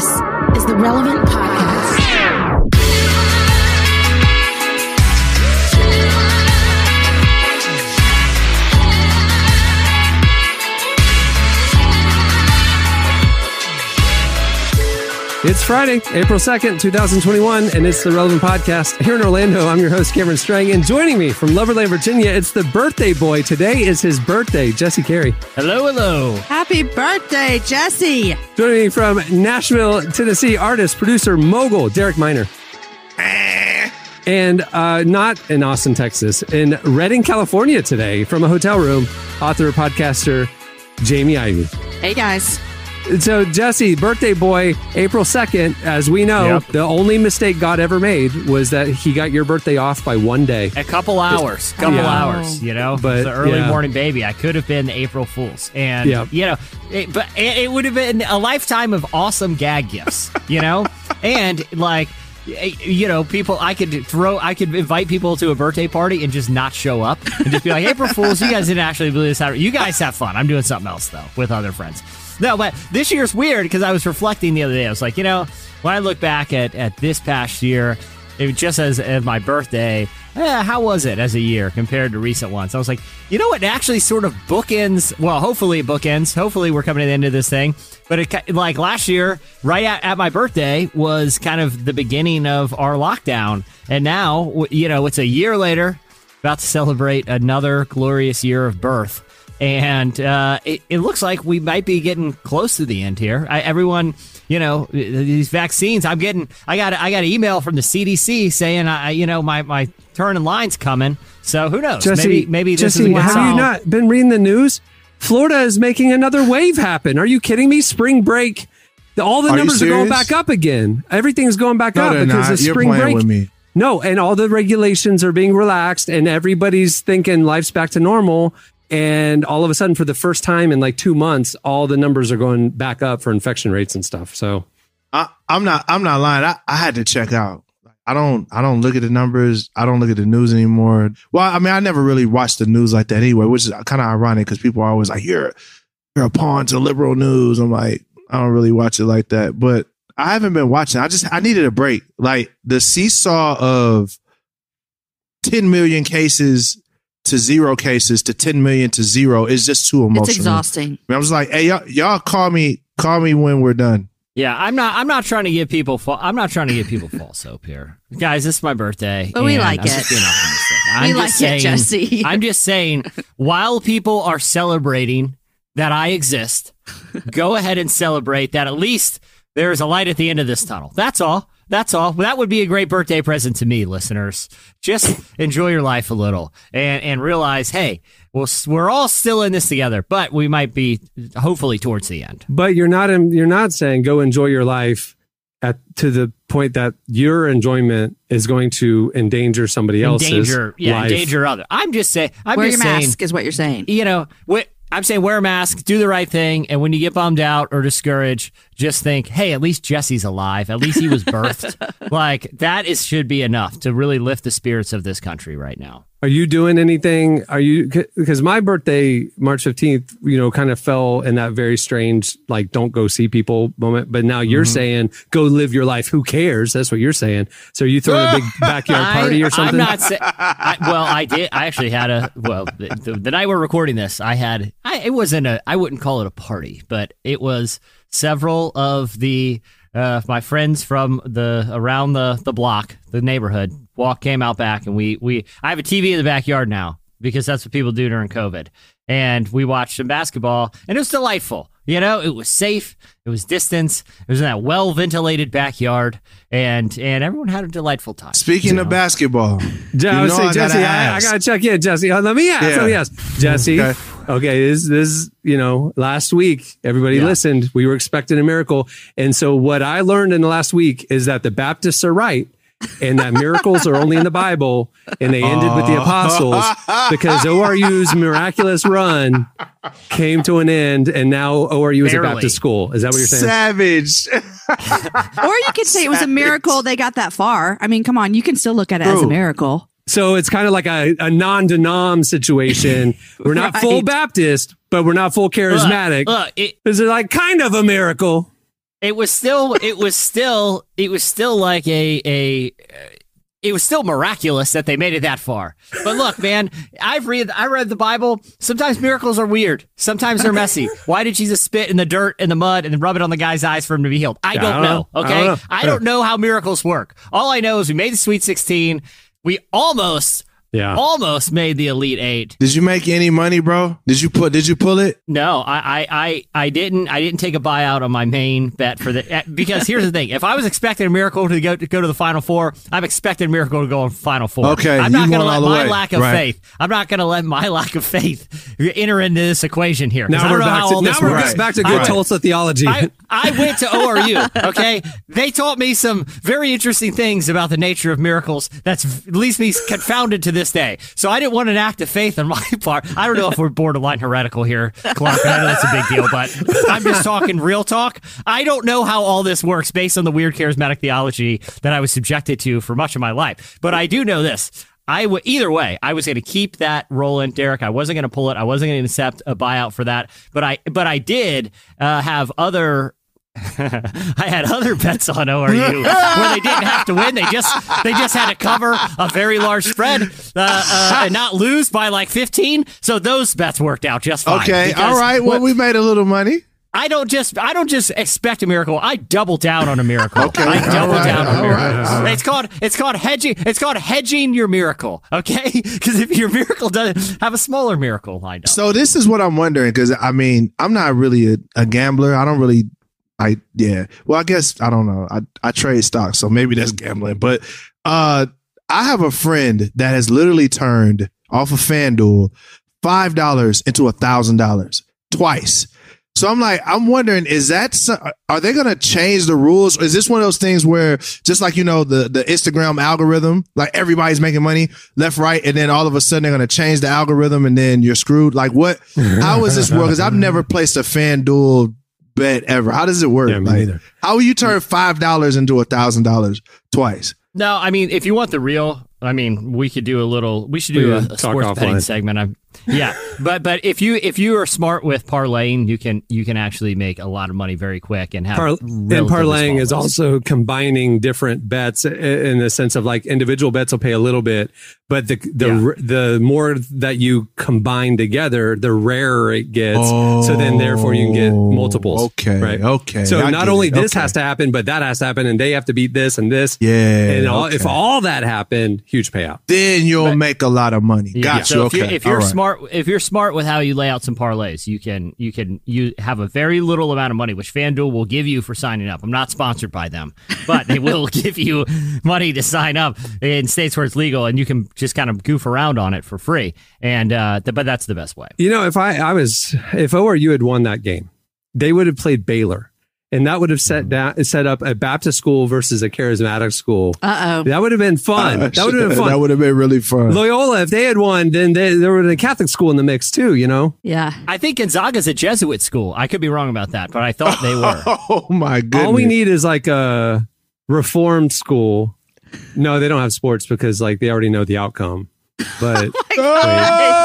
This is the Relevant Podcast. It's Friday, April 2nd, 2021, and it's the Relevant Podcast. Here in Orlando, I'm your host, Cameron Strang, and joining me from Loverland, Virginia, it's the birthday boy. Today is his birthday, Jesse Carey. Hello, hello. Happy birthday, Jesse. Joining me from Nashville, Tennessee, artist, producer, mogul, Derek Minor. And uh, not in Austin, Texas, in Redding, California today, from a hotel room, author, podcaster, Jamie Ivey. Hey, guys. So, Jesse, birthday boy, April 2nd, as we know, Yep. the only mistake God ever made was that he got your birthday off by one day. A couple hours, couple Yeah. hours, you know, But, the early yeah. morning baby. I could have been April Fools, and Yep. you know, it, but it, it would have been a lifetime of awesome gag gifts, you know, and like. You know, people. I could throw. I could invite people to a birthday party and just not show up, and just be like, "April Fools, you guys didn't actually believe this. You guys have fun. I'm doing something else though with other friends." No, but this year's weird because I was reflecting the other day. I was like, you know, when I look back at at this past year, it just as, as my birthday, eh, how was it as a year compared to recent ones? I was like, you know what? Actually sort of bookends. Well, hopefully it bookends. Hopefully we're coming to the end of this thing. But it like last year, right at, at my birthday was kind of the beginning of our lockdown, and now you know it's a year later, about to celebrate another glorious year of birth. And uh, it, it looks like we might be getting close to the end here. I, everyone, you know, these vaccines. I'm getting. I got. I got an email from the CDC saying, I, you know, my my turn in line's coming. So who knows? Jesse, maybe maybe this Jesse, is a have you not been reading the news? Florida is making another wave happen. Are you kidding me? Spring break. All the Are numbers are going back up again. Everything's going back No, up because not. of You're spring playing break. with me. No, and all the regulations are being relaxed, and everybody's thinking life's back to normal. And all of a sudden, for the first time in like two months, all the numbers are going back up for infection rates and stuff. So, I, I'm not. I'm not lying. I, I had to check out. I don't. I don't look at the numbers. I don't look at the news anymore. Well, I mean, I never really watched the news like that anyway, which is kind of ironic because people are always like, "You're you're a pawn to liberal news." I'm like, I don't really watch it like that. But I haven't been watching. I just I needed a break. Like the seesaw of 10 million cases to zero cases to 10 million to zero is just too emotional. It's exhausting. I, mean, I was like, hey, y'all, y'all call me, call me when we're done. Yeah, I'm not. I'm not trying to give people. Fa- I'm not trying to give people false hope here, guys. This is my birthday, But we like I'm it. just being optimistic. We I'm like just it, saying, Jesse. I'm just saying, while people are celebrating that I exist, go ahead and celebrate that. At least there is a light at the end of this tunnel. That's all. That's all. That would be a great birthday present to me, listeners. Just enjoy your life a little and and realize, hey, we'll, we're all still in this together, but we might be hopefully towards the end. but you're not you're not saying go enjoy your life at to the point that your enjoyment is going to endanger somebody else's endanger, yeah, life. endanger other. I'm just saying. I'm Wear just your saying. mask is what you're saying. You know, wh- I'm saying wear a mask, do the right thing, and when you get bummed out or discouraged, just think, hey, at least Jesse's alive. At least he was birthed. like that is should be enough to really lift the spirits of this country right now. Are you doing anything? Are you because my birthday, March fifteenth, you know, kind of fell in that very strange like don't go see people moment. But now you're Mm-hmm. saying go live your life. Who cares? That's what you're saying. So are you throwing a big backyard party I, or something? I'm not saying. Well, I did. I actually had a. Well, the, the, the night we're recording this, I had. I, it wasn't a. I wouldn't call it a party, but it was several of the uh, my friends from the around the the block, the neighborhood, walk came out back, and we we. I have a TV in the backyard now because that's what people do during COVID, and we watched some basketball, and it was delightful. You know, it was safe. It was distance. It was in that well ventilated backyard, and and everyone had a delightful time. Speaking of basketball, Je- I you would know say, I gotta Jesse, I, I gotta check in, Jesse. Uh, let me ask. Yeah. Let me ask, Jesse. Okay. Okay, this this you know last week everybody Yeah. listened. We were expecting a miracle, and so what I learned in the last week is that the Baptists are right, and that miracles are only in the Bible, and they ended with the apostles because ORU's miraculous run came to an end, and now ORU is a Barely. Baptist school. Is that what you're saying? savage. Or you could say it was a miracle they got that far. I mean, come on, you can still look at it as a miracle. So it's kind of like a, a non-denom situation. We're not full Baptist, but we're not full charismatic. Look, look, it, Is it like kind of a miracle? It was still it was still it was still like a a it was still miraculous that they made it that far. But look, man, I've read I read the Bible. Sometimes miracles are weird. Sometimes they're messy. Why did Jesus spit in the dirt and the mud and then rub it on the guy's eyes for him to be healed? I don't I don't know. know. I Okay, don't know. I don't know how miracles work. All I know is we made the Sweet Sixteen. We almost Yeah. almost made the Elite Eight. Did you make any money, bro? Did you put? Did you pull it? No, I, I, I, I didn't. I didn't take a buyout on my main bet for the eh, because here's the thing: if I was expecting a miracle to go to go to the final four, I'm expecting a miracle to go in final four. Okay, I'm not going to let my way. lack of Right. faith. I'm not going to let my lack of faith enter into this equation here. I Now we're back to all now we're back to good went- Tulsa theology. I, I went to ORU. Okay, they taught me some very interesting things about the nature of miracles. That's leaves me confounded to this day. So I didn't want an act of faith on my part. I don't know if we're borderline heretical here, Clark. I know that's a big deal, but I'm just talking real talk. I don't know how all this works based on the weird charismatic theology that I was subjected to for much of my life. But I do know this. I either way. I was going to keep that rolling, Derek. I wasn't going to pull it. I wasn't going to accept a buyout for that. But I, but I did uh, have other. I had other bets on ORU where they didn't have to win. They just they just had to cover a very large spread uh, uh, and not lose by like fifteen. So those bets worked out just fine. Okay, all right. Well, we made a little money. I don't just I don't just expect a miracle. I double down on a miracle. Okay, I double right, down on miracle. right. It's called it's called hedging. It's called hedging your miracle. Okay, because if your miracle doesn't have a smaller miracle lined up. So this is what I'm wondering because I mean I'm not really a, a gambler. I don't really. I yeah. Well, I guess I don't know. I I trade stocks, so maybe that's gambling. But uh, I have a friend that has literally turned off of FanDuel five dollars into a thousand dollars twice. So I'm like, I'm wondering, is that are they going to change the rules? Is this one of those things where just like you know the the Instagram algorithm, like everybody's making money left, right, and then all of a sudden they're going to change the algorithm, and then you're screwed? Like what? How is this work? Because I've never placed a FanDuel bet ever. How does it work? Yeah, me like, how will you turn five dollars into a thousand dollars twice? No, I mean, if you want the real, I mean, we could do a little. We should do We a, a sports betting offline. segment. I'm, yeah, but but if you if you are smart with parlaying, you can you can actually make a lot of money very quick and have Par- and parlaying is also combining different bets in the sense of like individual bets will pay a little bit, but the the Yeah. the more that you combine together, the rarer it gets. so then, therefore, you can get oh, multiples. Oh, Okay, right? okay, So I not only it. this Okay. has to happen, but that has to happen, and they have to beat this and this. Yeah, And all, if all that happened, huge payout. then you'll make a lot of money. Yeah. Got So you. if you're, Okay, if you're all right. smart, if you're smart with how you lay out some parlays, you can you can you have a very little amount of money, which FanDuel will give you for signing up. I'm not sponsored by them, but they will give you money to sign up in states where it's legal, and you can just kind of goof around on it for free. And uh, th- but that's the best way. You know, if I, I was, if ORU had won that game, they would have played Baylor. And that would have set down, set up a Baptist school versus a charismatic school. Uh oh. That would have been fun. that would have been fun. That would have been really fun. Loyola, if they had won, then they, there would have been a Catholic school in the mix too, you know? Yeah. I think Gonzaga's a Jesuit school. I could be wrong about that, but I thought they were. Oh my goodness! All we need is like a reformed school. No, they don't have sports because like they already know the outcome. But God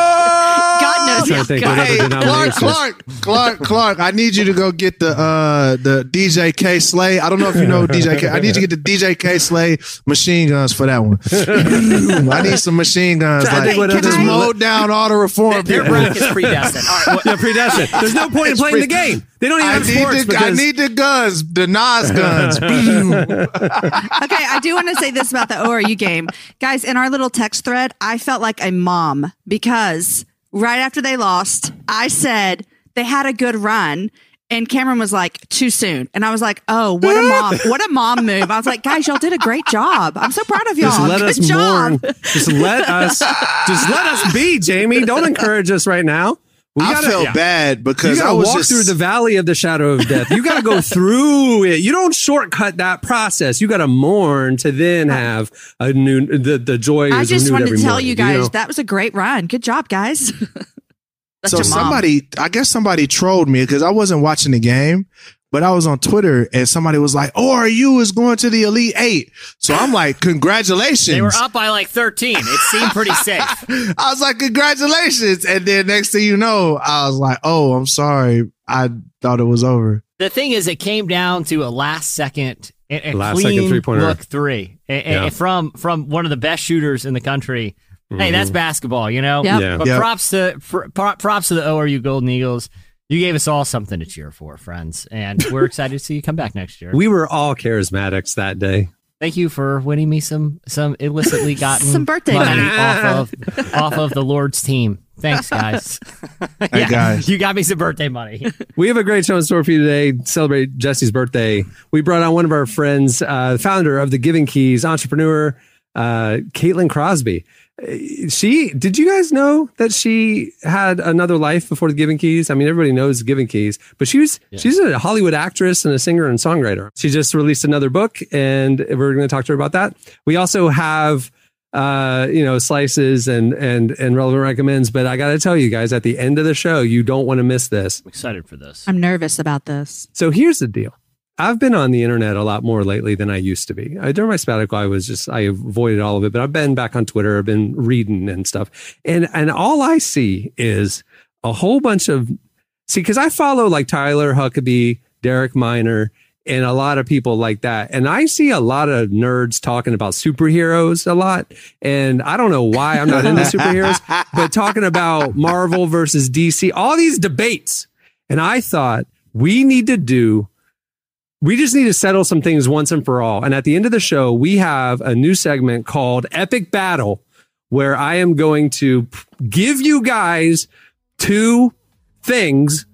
knows. trying to think what Hey, Clark. Clark, Clark, Clark! I need you to go get the uh the DJ Kay Slay. I don't know if you know DJ K. I need you to get the DJ Kay Slay machine guns for that one. I need some machine guns. I think Like, what just other- mow down all the reform. Their people. bracket's predestined. All right, what- yeah, predestined. There's no point in It's playing the game. They don't even I have need, sports the, I need the guns, the Nas guns. Okay, I do want to say this about the ORU game. Guys, in our little text thread, I felt like a mom because right after they lost, I said they had a good run. And Cameron was like, too soon. And I was like, oh, what a mom, what a mom move. I was like, guys, y'all did a great job. I'm so proud of y'all. just let good us job. mourn. Just let us just let us be, Jamie. Don't encourage us right now. We I gotta- felt yeah. bad because I gotta was walk just through the valley of the shadow of death. You gotta go through it. You don't shortcut that process. You gotta mourn to then have a new the the joy. I is just wanted to tell morning, you guys know? that was a great run. Good job, guys. So somebody, I guess somebody trolled me because I wasn't watching the game, but I was on Twitter and somebody was like, "ORU is going to the Elite Eight. So I'm like, "Congratulations!" they were up by like 13. It seemed pretty safe. I was like, "Congratulations!" And then next thing you know, I was like, "Oh, I'm sorry. I thought it was over." The thing is, it came down to a last second, a, a Last second three-pointer. look three a- a- Yeah. from from one of the best shooters in the country. Hey, that's mm-hmm. basketball, you know. Yep. Yeah. But Yep. props to pr- pro- props to the ORU Golden Eagles. You gave us all something to cheer for, friends, and we're excited to see you come back next year. We were all charismatics that day. Thank you for winning me some some illicitly gotten Some birthday money money. off of off of the Lord's team. Thanks, guys. Hey, guys. you got me some birthday money. We have a great show in store for you today. Celebrate Jesse's birthday. We brought on one of our friends, uh, the founder of the Giving Keys, entrepreneur, uh, Caitlin Crosby. Uh, She did you guys know that she had another life before the Giving Keys? I mean, everybody knows Giving Keys, but she was she's a Hollywood actress and a singer and songwriter. She just released another book, and we're going to talk to her about that. We also have uh, you know, slices and and and relevant recommends. But I got to tell you guys, at the end of the show, you don't want to miss this. I'm excited for this. I'm nervous about this. So here's the deal. I've been on the internet a lot more lately than I used to be. I, during my sabbatical, I was just I avoided all of it, but I've been back on Twitter. I've been reading and stuff, and and all I see is a whole bunch of see because I follow like Tyler Huckabee, Derek Minor, and a lot of people like that, and I see a lot of nerds talking about superheroes a lot, and I don't know why I'm not into superheroes, but talking about Marvel versus DC, all these debates, and I thought we need to do we just need to settle some things once and for all. And at the end of the show, we have a new segment called Epic Battle, where I am going to give you guys two things.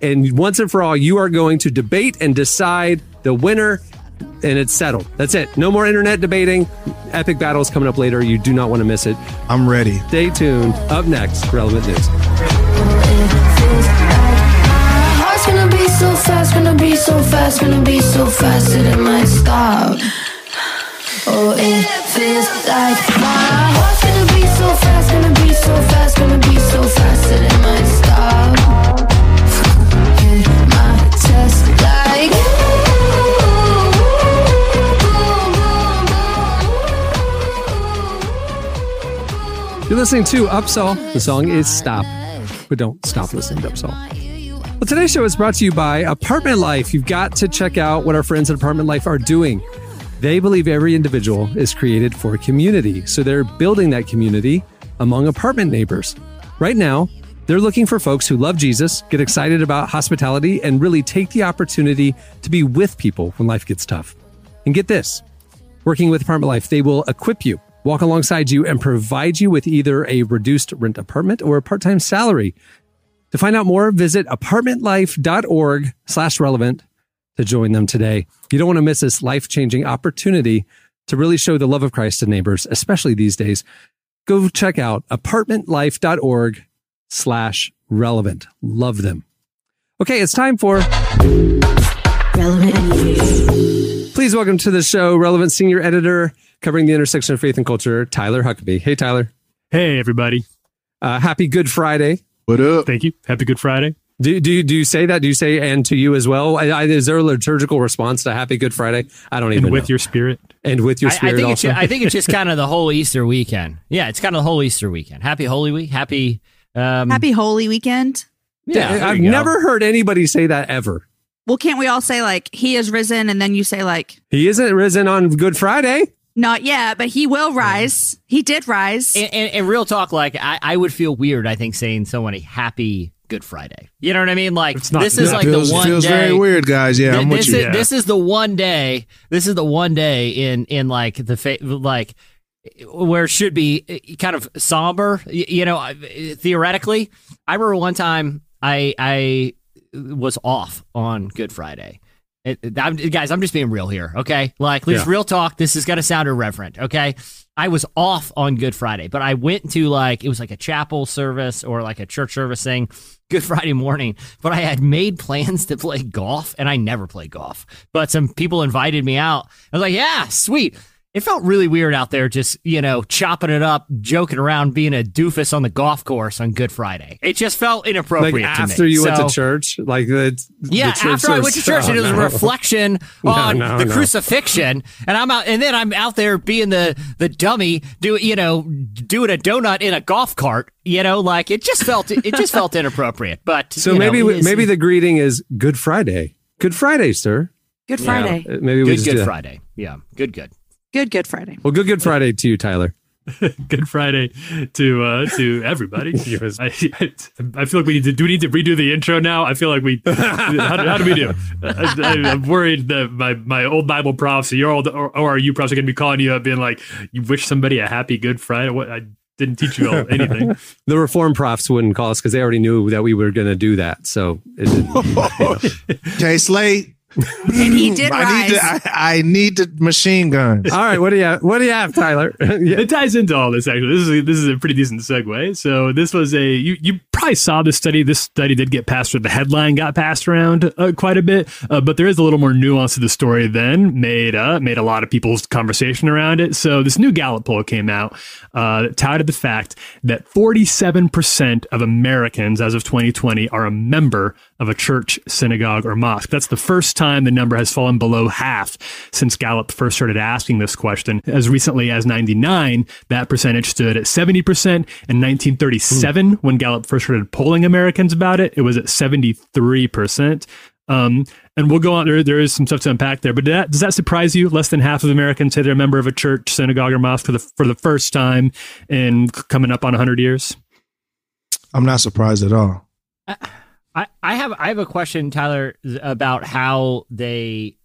And once and for all, you are going to debate and decide the winner, and it's settled. That's it. No more internet debating. Epic Battle is coming up later. You do not want to miss it. I'm ready. Stay tuned. Up next, relevant news. Fast, gonna be so fast, gonna be so fast that it might stop. Oh, it feels like my heart's gonna be so fast, gonna be so fast, gonna be so fast that it might stop. My chest like. You're listening to Upsell. The song is Stop. But don't stop listening to Upsell. Well, today's show is brought to you by Apartment Life. You've got to check out what our friends at Apartment Life are doing. They believe every individual is created for community, so they're building that community among apartment neighbors. Right now, they're looking for folks who love Jesus, get excited about hospitality, and really take the opportunity to be with people when life gets tough. And get this working with Apartment Life, they will equip you, walk alongside you, and provide you with either a reduced rent apartment or a part time salary. To find out more, visit apartmentlife.org slash relevant to join them today. You don't want to miss this life changing opportunity to really show the love of Christ to neighbors, especially these days. Go check out apartmentlife.org slash relevant. Love them. Okay, it's time for Relevant news. Please welcome to the show, relevant senior editor covering the intersection of faith and culture, Tyler Huckabee. Hey, Tyler. Hey, everybody. Uh, happy Good Friday. What up? Thank you. Happy Good Friday. Do, do, you- do you say that? Do you say and to you as well? I, I, is there a liturgical response to Happy Good Friday? I don't even And with know. your spirit. and with your I, I spirit think it's also. I think it's just kind of the whole Easter weekend. Yeah, it's kind of the whole Easter weekend. Happy Holy Week. Happy. Um, Happy Holy Weekend. Yeah, there I've never heard anybody say that ever. Well, can't we all say like he is risen, and then you say like He isn't risen on Good Friday. Not yet, but he will rise. He did rise. And, and, and real talk, like I, I would feel weird. I think saying someone a Happy Good Friday. You know what I mean? Like It's not- this is like feels the one feels day. very weird, guys. Yeah, I'm with this you. is Yeah. this is the one day. This is the one day in in like the fa- like where it should be uh, kind of somber. You know, theoretically, I remember one time I I was off on Good Friday. It, it- I'm, guys, I'm just being real here, okay? Like, let's Yeah. real talk. This is gonna sound irreverent, okay? I was off on Good Friday, but I went to like it was like a chapel service or like a church service thing, Good Friday morning. But I had made plans to play golf, and I never play golf. But some people invited me out. I was like, "Yeah, sweet." It felt really weird out there, just you know, chopping it up, joking around, being a doofus on the golf course on Good Friday. It just felt inappropriate Like to me. after you went to church, like the yeah, the church after I went to service- church, and it was Oh, a reflection No, on no, the no. crucifixion, and I'm out, and then I'm out there being the the dummy, do you know, doing a donut in a golf cart, you know, like it just felt it just felt inappropriate. But So you know, maybe maybe the greeting is Good Friday. Good Friday, sir. Good Friday. Uh, Maybe we Good just Good. Friday. Yeah. Good. Good. Good Good Friday. Well, good Good Friday to you, Tyler. Good Friday to uh, to everybody. I, I, I feel like we need to do we need to redo the intro now. I feel like we how, do- how do we do? I, I, I'm worried that my, my old Bible profs, your old or, or you profs are going to be calling you up, being like, "You wish somebody a happy Good Friday." What I didn't teach you all anything. The reform profs wouldn't call us because they already knew that we were going to do that. So it didn't. Okay, Slade. And he did I rise. need to. I, I need the machine gun. All right, what do you have? What do you have, Tyler? yeah. It ties into all this actually. This is a, this is a pretty decent segue. So this was a you you probably saw this study. This study did get passed, or the headline got passed around uh, quite a bit. Uh, but there is a little more nuance to the story than made uh, made a lot of people's conversation around it. So this new Gallup poll came out uh, that touted the fact that 47 percent of Americans as of 2020 are a member of a church, synagogue, or mosque. That's the first time the number has fallen below half since Gallup first started asking this question. As recently as 99, that percentage stood at 70%. In 1937, when Gallup first started polling Americans about it, it was at 73%. Um, and we'll go on. There, there is some stuff to unpack there, but did that, does that surprise you? Less than half of Americans say they're a member of a church, synagogue, or mosque for the for the first time in coming up on 100 years. I'm not surprised at all. I, I I have I have a question, Tyler, about how they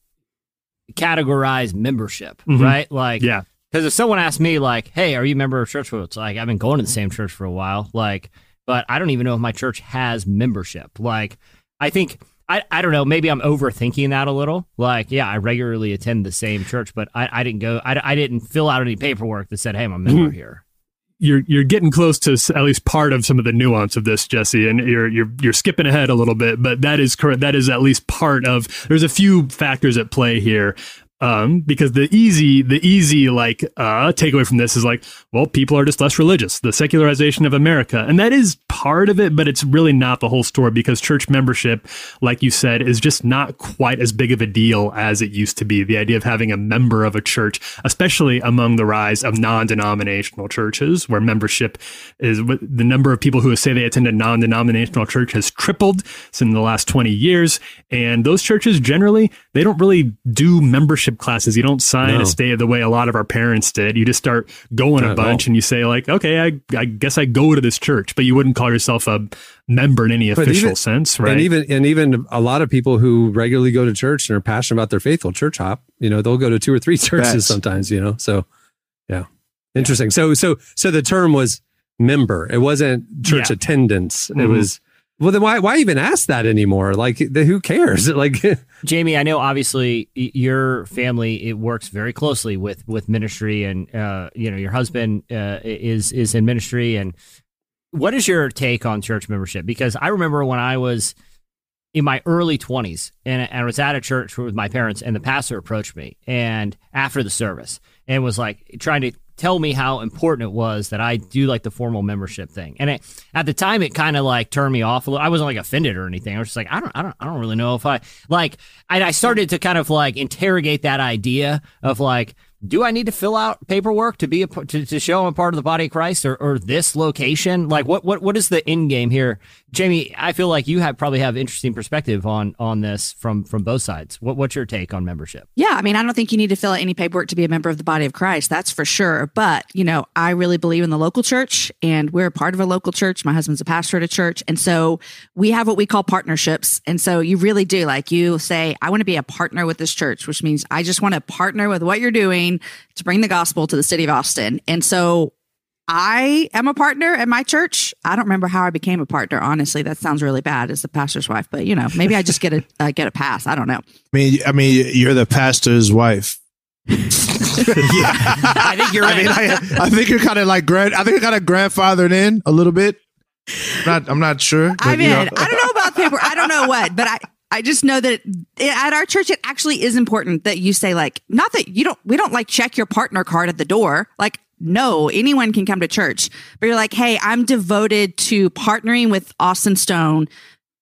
categorize membership, Mhm. right? Like, Yeah. because if someone asked me, like, "Hey, are you a member of church?" Well, it's like I've been going to the same church for a while, like, but I don't even know if my church has membership. Like, I think I I don't know. Maybe I'm overthinking that a little. Like, yeah, I regularly attend the same church, but I, I didn't go. I, I didn't fill out any paperwork that said, "Hey, I'm a member here." You're you're getting close to at least part of some of the nuance of this, Jesse, and you're you're you're skipping ahead a little bit, but that is correct. That is at least part of. There's a few factors at play here. Um, because the easy, the easy like uh, takeaway from this is like, well, people are just less religious. The secularization of America, and that is part of it, but it's really not the whole story because church membership, like you said, is just not quite as big of a deal as it used to be. The idea of having a member of a church, especially among the rise of non-denominational churches, where membership is the number of people who say they attend a non-denominational church has tripled in the last 20 years. And those churches generally, they don't really do membership classes. You don't sign No. a stay the way a lot of our parents did. You just start going Not a bunch and you say like, okay, I, I guess I go to this church, but you wouldn't call yourself a member in any But official even- sense, right? And even and even a lot of people who regularly go to church and are passionate about their faith will church hop. You know, they'll go to two or three churches Facts. sometimes. You know, so yeah, interesting. So so so the term was member. It wasn't church Yeah. attendance. It Mhm. was well. Then why why even ask that anymore? Like, who cares? Like, Jamie, I know obviously your family it works very closely with with ministry, and uh, you know your husband uh, is is in ministry. And what is your take on church membership? Because I remember when I was in my early twenties, and I was at a church with my parents, and the pastor approached me and after the service and was like trying to tell me how important it was that I do like the formal membership thing. And it, at the time, it kind of like turned me off a little. I wasn't like offended or anything. I was just like, I don't, I don't, I don't really know if I like. And I started to kind of like interrogate that idea of like, do I need to fill out paperwork to be a, to, to show I'm part of the body of Christ or, or this location? Like, what, what, what is the end game here, Jamie? I feel like you have probably have interesting perspective on on this from from both sides. What, what's your take on membership? Yeah, I mean, I don't think you need to fill out any paperwork to be a member of the body of Christ. That's for sure. But, you know, I really believe in the local church and we're a part of a local church. My husband's a pastor at a church. And so we have what we call partnerships. And so you really do like you say, I want to be a partner with this church, which means I just want to partner with what you're doing to bring the gospel to the city of Austin. And so I am a partner at my church. I don't remember how I became a partner. Honestly, that sounds really bad as the pastor's wife, but you know, maybe I just get a uh, get a pass. I don't know. I mean, I mean, you're the pastor's wife. Yeah, I think you're I mean. I, I think you're kind of like grand. I think you're kind of grandfathered in a little bit. I'm not. I'm not sure. but, I you mean, know. I don't know about paper. I don't know what, but I, I just know that it, at our church, it actually is important that you say like, not that you don't, we don't like check your partner card at the door. Like, no, anyone can come to church, but you're like, hey, I'm devoted to partnering with Austin Stone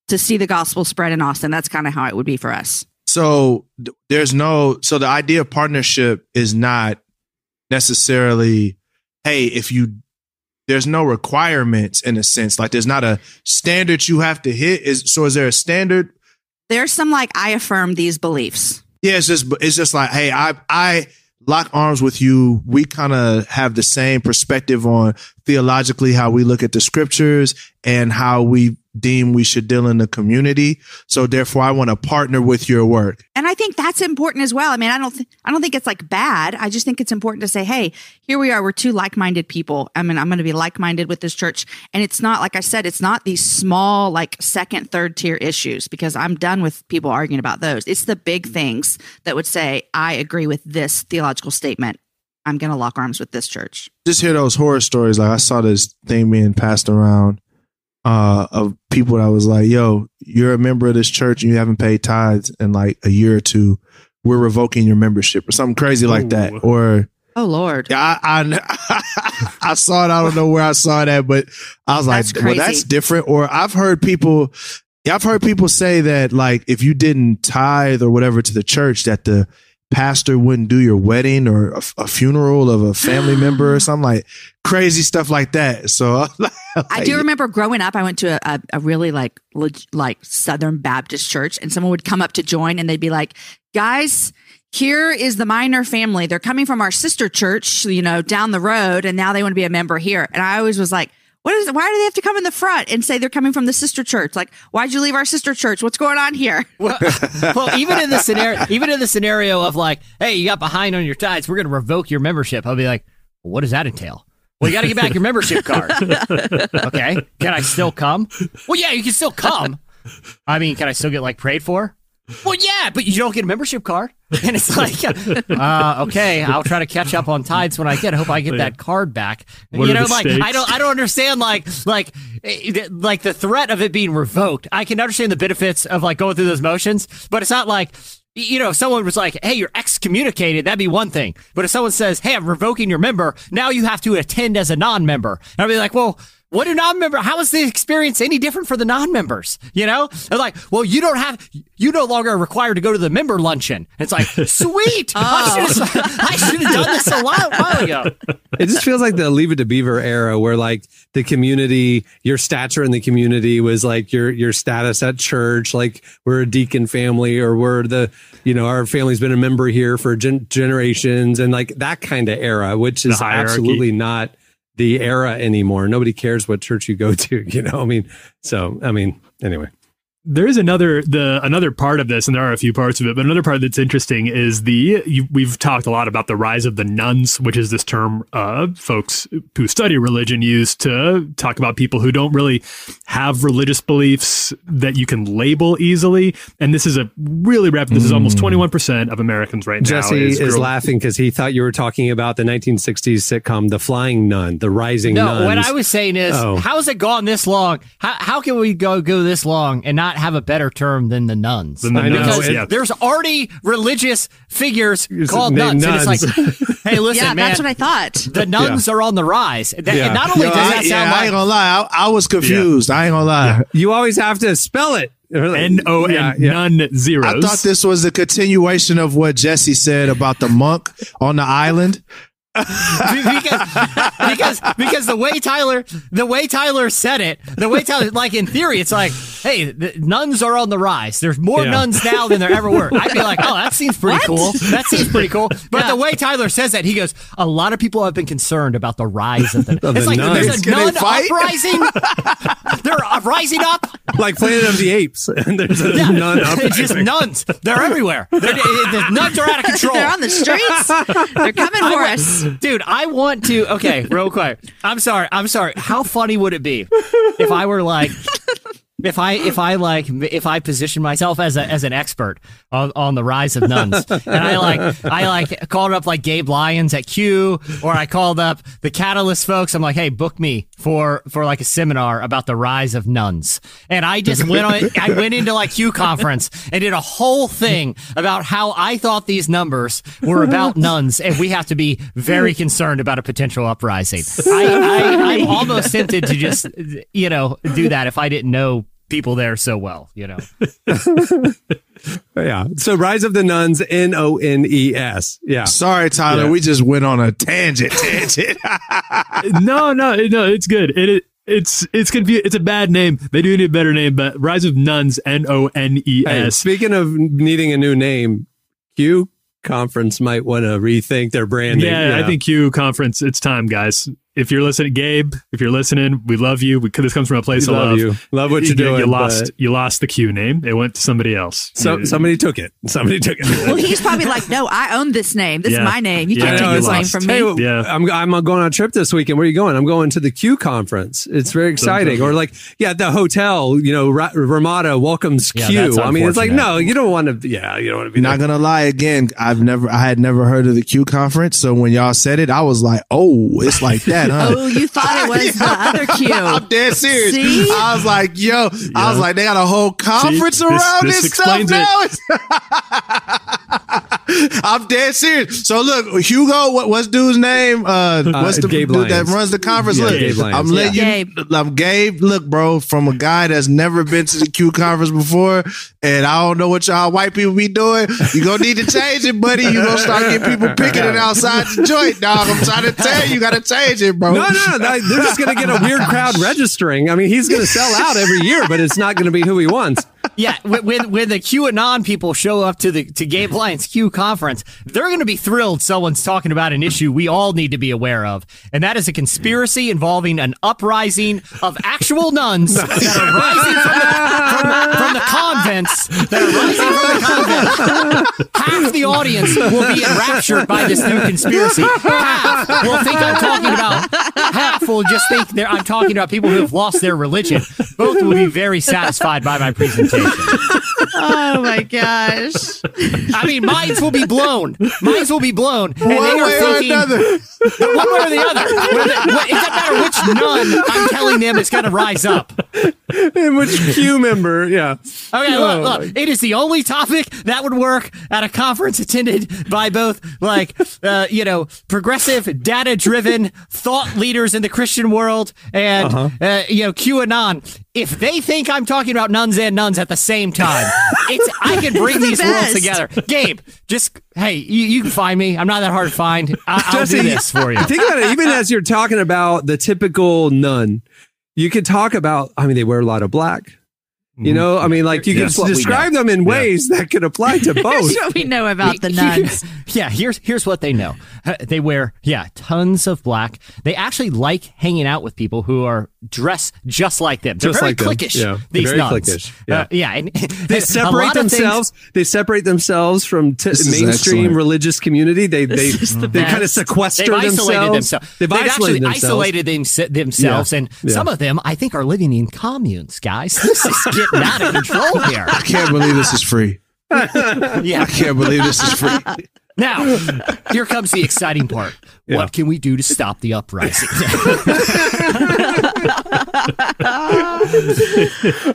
to see the gospel spread in Austin. That's kind of how it would be for us. So there's no. So the idea of partnership is not necessarily. Hey, if you there's no requirements in a sense. Like there's not a standard you have to hit. Is so is there a standard There's some like I affirm these beliefs. Yeah, it's just it's just like, hey, I I lock arms with you. We kind of have the same perspective on theologically how we look at the scriptures and how we deem we should deal in the community. So therefore, I want to partner with your work. And I think that's important as well. I mean, I don't, th- I don't think it's like bad. I just think it's important to say, hey, here we are. We're two like-minded people. I mean, I'm going to be like-minded with this church, and it's not like I said, it's not these small, like second, third tier issues because I'm done with people arguing about those. It's the big things that would say, I agree with this theological statement. I'm going to lock arms with this church. Just hear those horror stories. Like I saw this thing being passed around uh, of people that was like, "Yo, you're a member of this church and you haven't paid tithes in like a year or two. We're revoking your membership or something crazy like that." Or Oh Lord. yeah, I, I I saw it. I don't know where I saw that, but I was like, That's "Well, that's different." Or I've heard people, yeah, I've heard people say that like if you didn't tithe or whatever to the church, that the pastor wouldn't do your wedding or a, a funeral of a family member or something like crazy stuff like that. So I do remember growing up, I went to a, a, a really like leg- like Southern Baptist church, and someone would come up to join, and they'd be like, "Guys, here is the minor family. They're coming from our sister church, you know, down the road, and now they want to be a member here." And I always was like. What is? Why do they have to come in the front and say they're coming from the sister church? Like, why'd you leave our sister church? What's going on here? Well, well, even in the scenario, even in the scenario of like, hey, you got behind on your tithes, we're going to revoke your membership. I'll be like, well, what does that entail? Well, you got to get back your membership card. okay, can I still come? Well, yeah, you can still come. I mean, can I still get like prayed for? Well, yeah, but you don't get a membership card, and it's like, uh, okay, I'll try to catch up on tides when I get. I hope I get that card back. What you know, like I don't, I don't understand like like eh, like the threat of it being revoked. I can understand the benefits of like going through those motions, but it's not like you know if someone was like, "Hey, you're excommunicated," that'd be one thing. But if someone says, "Hey, I'm revoking your member," now you have to attend as a non-member, and I'd be like, "Well." What do non-member? How is the experience any different for the non-members? You know, they're like, well, you don't have, you no longer are required to go to the member luncheon. It's like, sweet, I oh. should have, I should have done this a while, while ago. It just feels like the Leave It to Beaver era, where like the community, your stature in the community was like your your status at church. Like we're a deacon family, or we're the you know our family's been a member here for gen- generations, and like that kind of era, which is absolutely not the era anymore. Nobody cares what church you go to. You know, I mean, so I mean, anyway. There is another the another part of this and there are a few parts of it but another part that's interesting is the you, we've talked a lot about the rise of the nuns which is this term uh, folks who study religion use to talk about people who don't really have religious beliefs that you can label easily and this is a really rapid this is almost 21% of americans right now Jesse is, girl- laughing because he thought you were talking about the 1960s sitcom The Flying Nun, The Rising No, Nuns. what I was saying is, Oh. how has it gone this long? How, how can we go go this long and not have a better term than the nuns? The nuns, because yeah. there's already religious figures It's called named nuns, and it's like, hey, listen, yeah, man, that's what I thought. the nuns are on the rise. That, Yeah. And not only Yo, does I, that yeah, sound I ain't gonna lie. I, I was confused. I ain't gonna lie. You always have to spell it. n-o-n Yeah, yeah. none zeros I thought this was a continuation of what Jesse said about the monk on the island. because because because the way Tyler the way Tyler said it, the way Tyler like in theory, it's like, hey, the nuns are on the rise. There's more Yeah. nuns now than there ever were. I'd be like, oh, that seems pretty cool. That seems pretty cool. But the way Tyler says that, he goes, a lot of people have been concerned about the rise of the. Of it's the like nuns. there's a Can they nun fight? uprising. They're uh, rising up. like Planet of the Apes. And there's a Yeah. nun it's just nuns. They're everywhere. They're, the nuns are out of control. They're on the streets. They're coming for I us. Dude, I want to. Okay, real quick. I'm sorry. I'm sorry. How funny would it be if I were like, if I if I like if I position myself as a as an expert on, on the rise of nuns, and I like I like called up like Gabe Lyons at Q, or I called up the Catalyst folks. I'm like, hey, book me for for like a seminar about the rise of nuns, and I just went on. I went into like Q conference and did a whole thing about how I thought these numbers were about nuns, and we have to be very concerned about a potential uprising. I, I I'm almost tempted to just you know do that if I didn't know people there so well, you know. Yeah. So Rise of the Nuns, N O N E S. Yeah. Sorry, Tyler. Yeah. We just went on a tangent. Tangent. no, no, no. It's good. It, it It's it's confu- It's a bad name. They do need a better name, but Rise of Nuns, N O N E S. Hey, speaking of needing a new name, Q Conference might want to rethink their branding. Yeah, I think Q conference. It's time, guys. If you're listening, Gabe, if you're listening, we love you. We, this comes from a place We of love love. you. Love what you're You- doing, You lost. but- You lost the Q name. It went to somebody else. So You- somebody took it. Somebody took it. Well, he's probably like, no, I own this name. This Yeah. is my name. You Yeah, can't I know, take this it's name from Hey, me. well, Yeah. I'm I'm going on a trip this weekend. Where are you going? I'm going to the Q conference. It's very exciting. Or like, yeah, the hotel, you know, Ra- Ramada welcomes Yeah, Q. that's I mean, it's like, no, you don't want to. Yeah, you don't want to be. Not there. gonna lie, again, I've never, I had never heard of the Q conference. So when y'all said it, I was like, oh, it's like that, huh? Oh, you thought it was the other cue. I'm dead serious. See? I was like, yo, I was like, they got a whole conference See, around this this, stuff explains now. I'm dead serious. So look, Hugo, what, what's dude's name? Uh, what's the Gabe dude that runs the conference? Yeah, look, Gabe Lyons. I'm letting Yeah. you. I'm Gabe. Look, bro, from a guy that's never been to the Q conference before, and I don't know what y'all white people be doing. You gonna need to change it, buddy. You gonna start getting people picking it outside the joint, dog. I'm trying to tell you, you gotta change it, bro. No, no, that- they're just going to get a weird crowd registering. I mean, he's going to sell out every year, but it's not going to be who he wants. Yeah, when, when the QAnon people show up to the to Gabe Lyons Q conference, they're going to be thrilled someone's talking about an issue we all need to be aware of, and that is a conspiracy involving an uprising of actual nuns that are rising from the, from, from the convents that are rising from the convents. Half the audience will be enraptured by this new conspiracy. Half will think I'm talking about. Half will just think I'm talking about people who have lost their religion. Both will be very satisfied by my presentation. Oh my gosh. I mean, minds will be blown. Minds will be blown. And they One are way or thinking, another. one way or the other. It doesn't matter which nun I'm telling them is going to rise up. In which Q member? Yeah. Okay, Oh, look, look. It is the only topic that would work at a conference attended by both, like, uh, you know, progressive, data-driven thought leaders in the Christian world and, Uh-huh. uh you know, QAnon. If they think I'm talking about nuns and nuns at the same time, it's I can bring the these worlds together. Gabe, just hey, you, you can find me. I'm not that hard to find. I, I'll do this for you. Think about it. Even as you're talking about the typical nun, you could talk about. I mean, they wear a lot of black. You know, I mean, like you Here's can what describe them in ways that could apply to both. Here's what we know about the nuns. yeah, here's here's what they know. Uh, They wear yeah tons of black. They actually like hanging out with people who are dressed just like them. They're Just very like them. cliquish. Yeah, these very nuns. cliquish. Yeah. Uh, yeah, and They separate lot of things- themselves. They separate themselves from t- mainstream religious community. They they the they kind of sequester They've isolated themselves. themselves. They've, actually isolated themselves. isolated them- themselves, Yeah. and Yeah. some of them, I think, are living in communes. Guys, this is getting out of control here. I can't believe this is free. Yeah. I can't believe this is free. Now, here comes the exciting part. Yeah. What can we do to stop the uprising?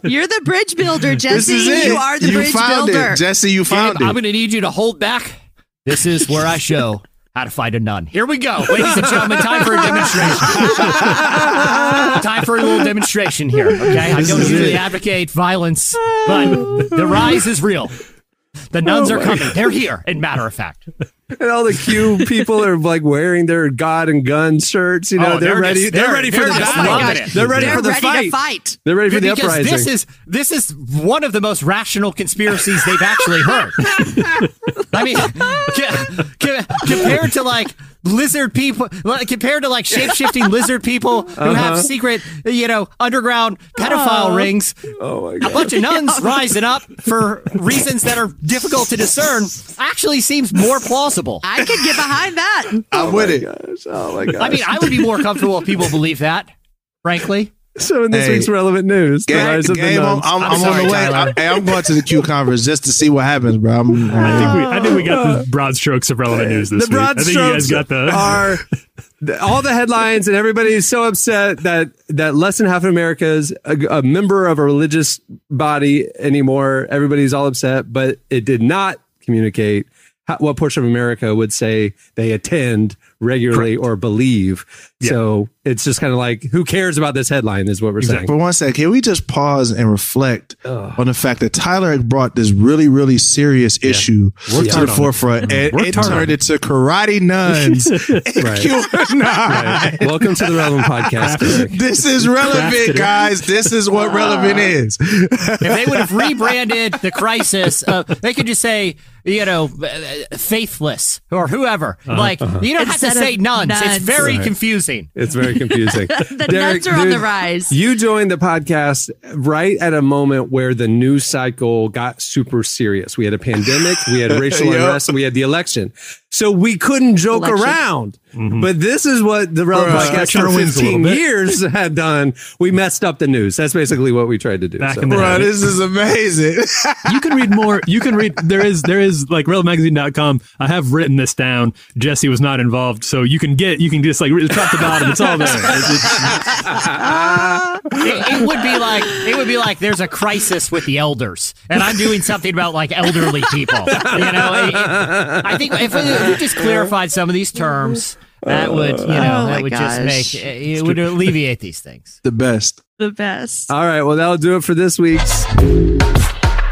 You're the bridge builder, Jesse. This is it. You are the you bridge found builder. it, Jesse. You Gabe, found I'm going to need you to hold back. This is where I show how to fight a nun. Here we go, ladies and gentlemen. Time for a demonstration. time for a little demonstration here. Okay, I don't usually it. advocate violence, but the rise is real. The nuns Oh are coming. They're here. in matter of fact, And all the Q people are like wearing their God and gun shirts. You know, Oh, they're, they're ready. just- they're, they're- ready for they're the just battle. They're ready for the fight. fight. They're ready for the because uprising. this is this is one of the most rational conspiracies they've actually heard. I mean, ca- ca- compared to like lizard people, like, compared to like shape shifting lizard people who have uh-huh. secret, you know, underground pedophile rings. oh my god. A bunch of nuns rising up for reasons that are difficult to discern actually seems more plausible. I could get behind that. Oh I'm with it. Gosh, oh my gosh! I mean, I would be more comfortable if people believe that, frankly. So in this Hey, week's relevant news, the Game, rise of the game, I'm, nuns. I'm, I'm I'm sorry, on the way. Tyler. I, hey, I'm going to the Q conference just to see what happens, bro. I'm, I think we, I think we got the uh, broad strokes of relevant news this week. the broad week. I think you guys strokes got the. are the- all the headlines, and everybody's so upset that that less than half of America is a, a member of a religious body anymore. Everybody's all upset, but it did not communicate how, what portion of America would say they attend regularly or believe. So it's just kind of like, who cares about this headline? Is what we're saying. For one second, can we just pause and reflect on the fact that Tyler had brought this really, really serious issue Worked to hard the on it. forefront, and it turned it. into karate nuns. and Right. QAnon. saying. Welcome to the Relevant Podcast. This is relevant, guys. This is what relevant is. if they would have rebranded the crisis, uh, they could just say, you know, faithless or whoever. Like, you don't have Instead to say of nuns. It's very Right. confusing. It's very confusing. The Derek, nuts are on the rise. You joined the podcast right at a moment where the news cycle got super serious. We had a pandemic, we had racial Yep. unrest, and we had the election. So we couldn't joke Election. around. Mm-hmm. But this is what the Relevant Bruh. podcast for wings a little 15 years had done. We messed up the news. That's basically what we tried to do. Back So- in the Bro, this is amazing. you can read more. You can read. There is there is like relevantmagazine.com. I have written this down. Jesse was not involved, so you can get you can just like read top to bottom. It's all there. It's- it's- It, it would be like it would be like there's a crisis with the elders, and I'm doing something about like elderly people. You know, It- it- I think if we, if we just clarified some of these terms, that would you know Oh that my would gosh. just make it would alleviate these things. the best. The best. All right. Well, that'll do it for this week's.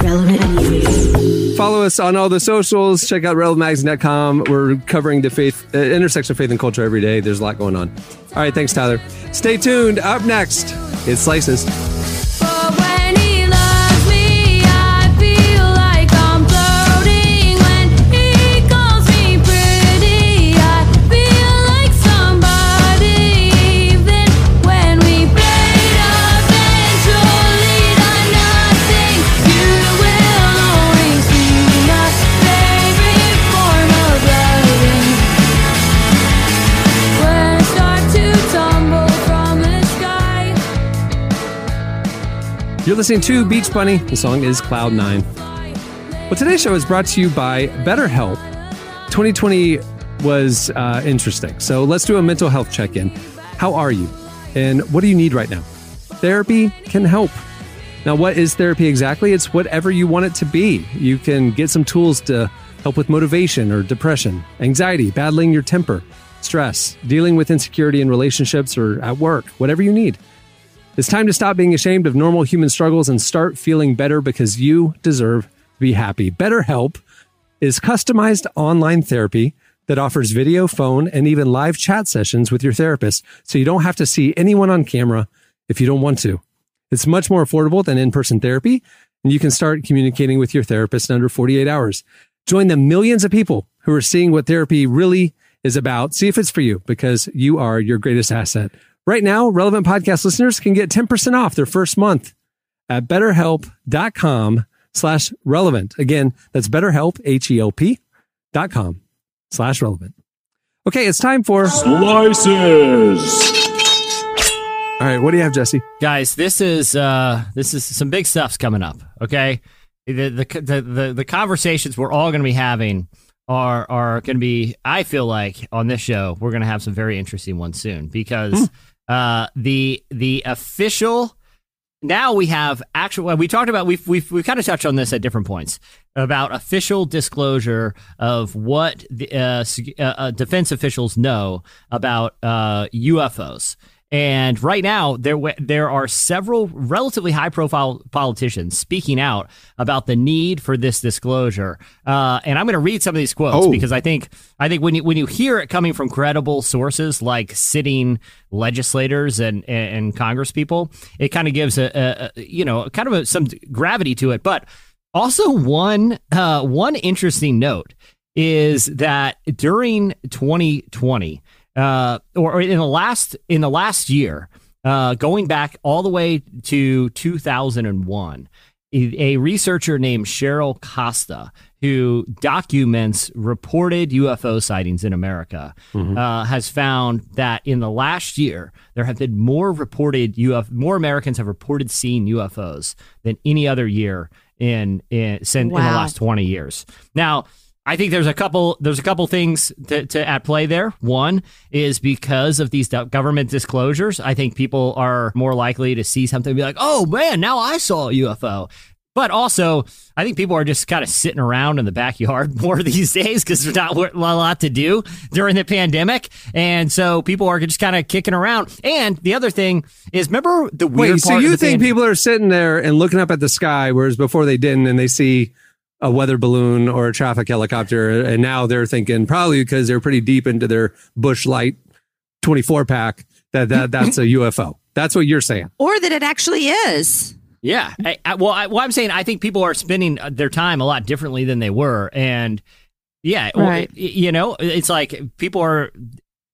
Relevant news. Follow us on all the socials. Check out relevantmagazine.com. We're covering the faith uh, intersection of faith and culture every day. There's a lot going on. All right, thanks, Tyler. Stay tuned. Up next, it's Slices. You're listening to Beach Bunny. The song is Cloud Nine. Well, today's show is brought to you by BetterHelp. 2020 was uh, interesting. So let's do a mental health check in. How are you? And what do you need right now? Therapy can help. Now, what is therapy exactly? It's whatever you want it to be. You can get some tools to help with motivation or depression, anxiety, battling your temper, stress, dealing with insecurity in relationships or at work, whatever you need. It's time to stop being ashamed of normal human struggles and start feeling better because you deserve to be happy. BetterHelp is customized online therapy that offers video, phone, and even live chat sessions with your therapist so you don't have to see anyone on camera if you don't want to. It's much more affordable than in person therapy, and you can start communicating with your therapist in under 48 hours. Join the millions of people who are seeing what therapy really is about. See if it's for you because you are your greatest asset. Right now, relevant podcast listeners can get 10% off their first month at betterhelp.com slash relevant. Again, that's betterhelp, H-E-L-P dot com slash relevant. Okay, it's time for, Slices. all right, what do you have, Jesse? guys this is uh this is some big stuff's coming up okay the the the the, the conversations we're all going to be having are are going to be i feel like on this show we're going to have some very interesting ones soon because uh the the official now we have actual we talked about we've we've, we've kind of touched on this at different points about official disclosure of what the uh, uh, uh, defense officials know about uh, UFOs. And right now, there there are several relatively high profile politicians speaking out about the need for this disclosure. Uh, and I'm going to read some of these quotes Oh. because I think I think when you when you hear it coming from credible sources like sitting legislators and and, and Congress people, it kind of gives a, a, a you know kind of a, some gravity to it. But also one uh, one interesting note is that during 2020 uh, or, or in the last in the last year, uh, going back all the way to 2001, a a researcher named Cheryl Costa, who documents reported UFO sightings in America, uh, has found that in the last year there have been more reported UFO, more Americans have reported seeing UFOs than any other year in in since in the last 20 years. Now, I think there's a couple there's a couple things to, to at play there. One is because of these government disclosures, I think people are more likely to see something and be like, "Oh man, now I saw a UFO." But also, I think people are just kind of sitting around in the backyard more these days because there's not a lot to do during the pandemic. And so people are just kind of kicking around. And the other thing is, remember the weird Wait, so you think pand- people are sitting there and looking up at the sky, whereas before they didn't, and they see a weather balloon or a traffic helicopter, and now they're thinking probably because they're pretty deep into their Busch Light 24 pack that, that that's a UFO. That's what you're saying. Or that it actually is. Yeah. I, I, well, I, well, I'm saying I think people are spending uh, their time a lot differently than they were, and yeah, Right. y- you know, it's like people are.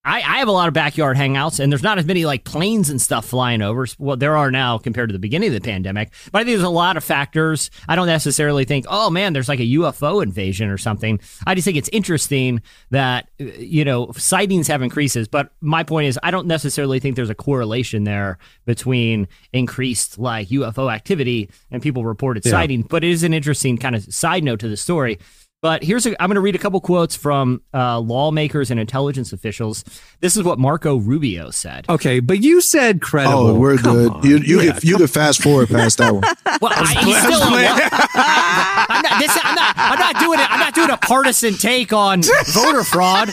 I, I have a lot of backyard hangouts, and there's not as many like planes and stuff flying over. Well, there are now compared to the beginning of the pandemic, but I think there's a lot of factors. I don't necessarily think, oh man, there's like a UFO invasion or something. I just think it's interesting that uh, you know sightings have increases, but my point is, I don't necessarily think there's a correlation there between increased like UFO activity and people reported Yeah. sightings. But it is an interesting kind of side note to the story. But here's a, I'm going to read a couple quotes from uh, lawmakers and intelligence officials. This is what Marco Rubio said. Okay, but you said credible. Oh, we're Come good. on. You you Yeah, could you could fast forward past that one. Well, I, he's still a law- I, am not, this, I'm not. I'm not doing it. I'm not doing a partisan take on voter fraud.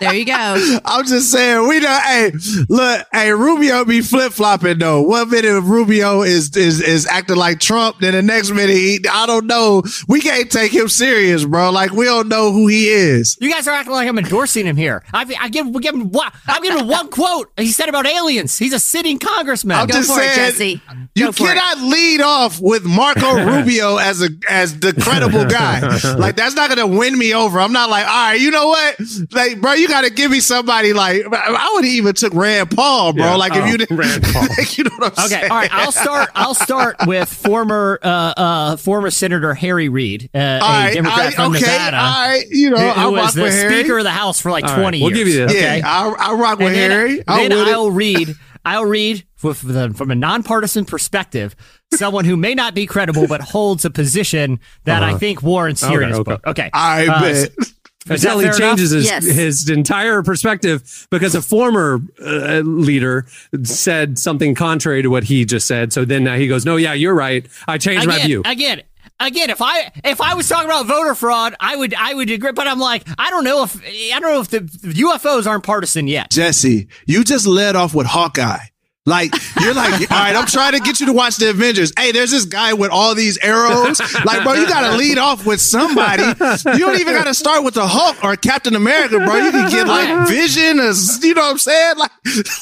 There you go. I'm just saying, we know. Hey, look, hey, Rubio be flip flopping though. One minute Rubio is is is acting like Trump, then the next minute he, I don't know. We can't take him serious, bro. Like we don't know who he is. You guys are acting like I'm endorsing him here. I, I give, we give him one. I'm giving him one quote he said about aliens. He's a sitting congressman. I'm Go just for it, saying, Jesse. You Go for it. cannot lead off with Marco Rubio as a as the credible guy. Like that's not gonna win me over. I'm not like, all right, you know what? Like, bro, you gotta give me somebody like I would even took Rand Paul, bro. Yeah. Like if Oh, you didn't Rand Paul. like, you know what I'm Okay, saying? all right. I'll start. I'll start with former uh, uh, former Senator Harry Reid, uh, a right, Democrat all right, from okay, Nevada, all right, you know, who, I who rock was the with Harry. Speaker of the House for like All right, 20 we'll years. give you this. Yeah, Okay? I, I rock with And then, Harry. I'll then I'll read. I'll read with the, from a nonpartisan perspective, someone who may not be credible but holds a position that I Uh-huh. think warrants here Okay, his okay. Okay, I Uh, bet. Is that until he changes his, Yes. his entire perspective because a former uh, leader said something contrary to what he just said. So then now he goes, "No, yeah, you're right. I changed my again, view." again. Again, if I if I was talking about voter fraud, I would I would agree. But I'm like, I don't know if I don't know if the UFOs aren't partisan yet. Jesse, you just led off with Hawkeye. Like you're like, all right, I'm trying to get you to watch the Avengers. Hey, there's this guy with all these arrows. Like, bro, you gotta lead off with somebody. You don't even gotta start with the Hulk or Captain America, bro. You can get like Vision, or, you know what I'm saying? Like,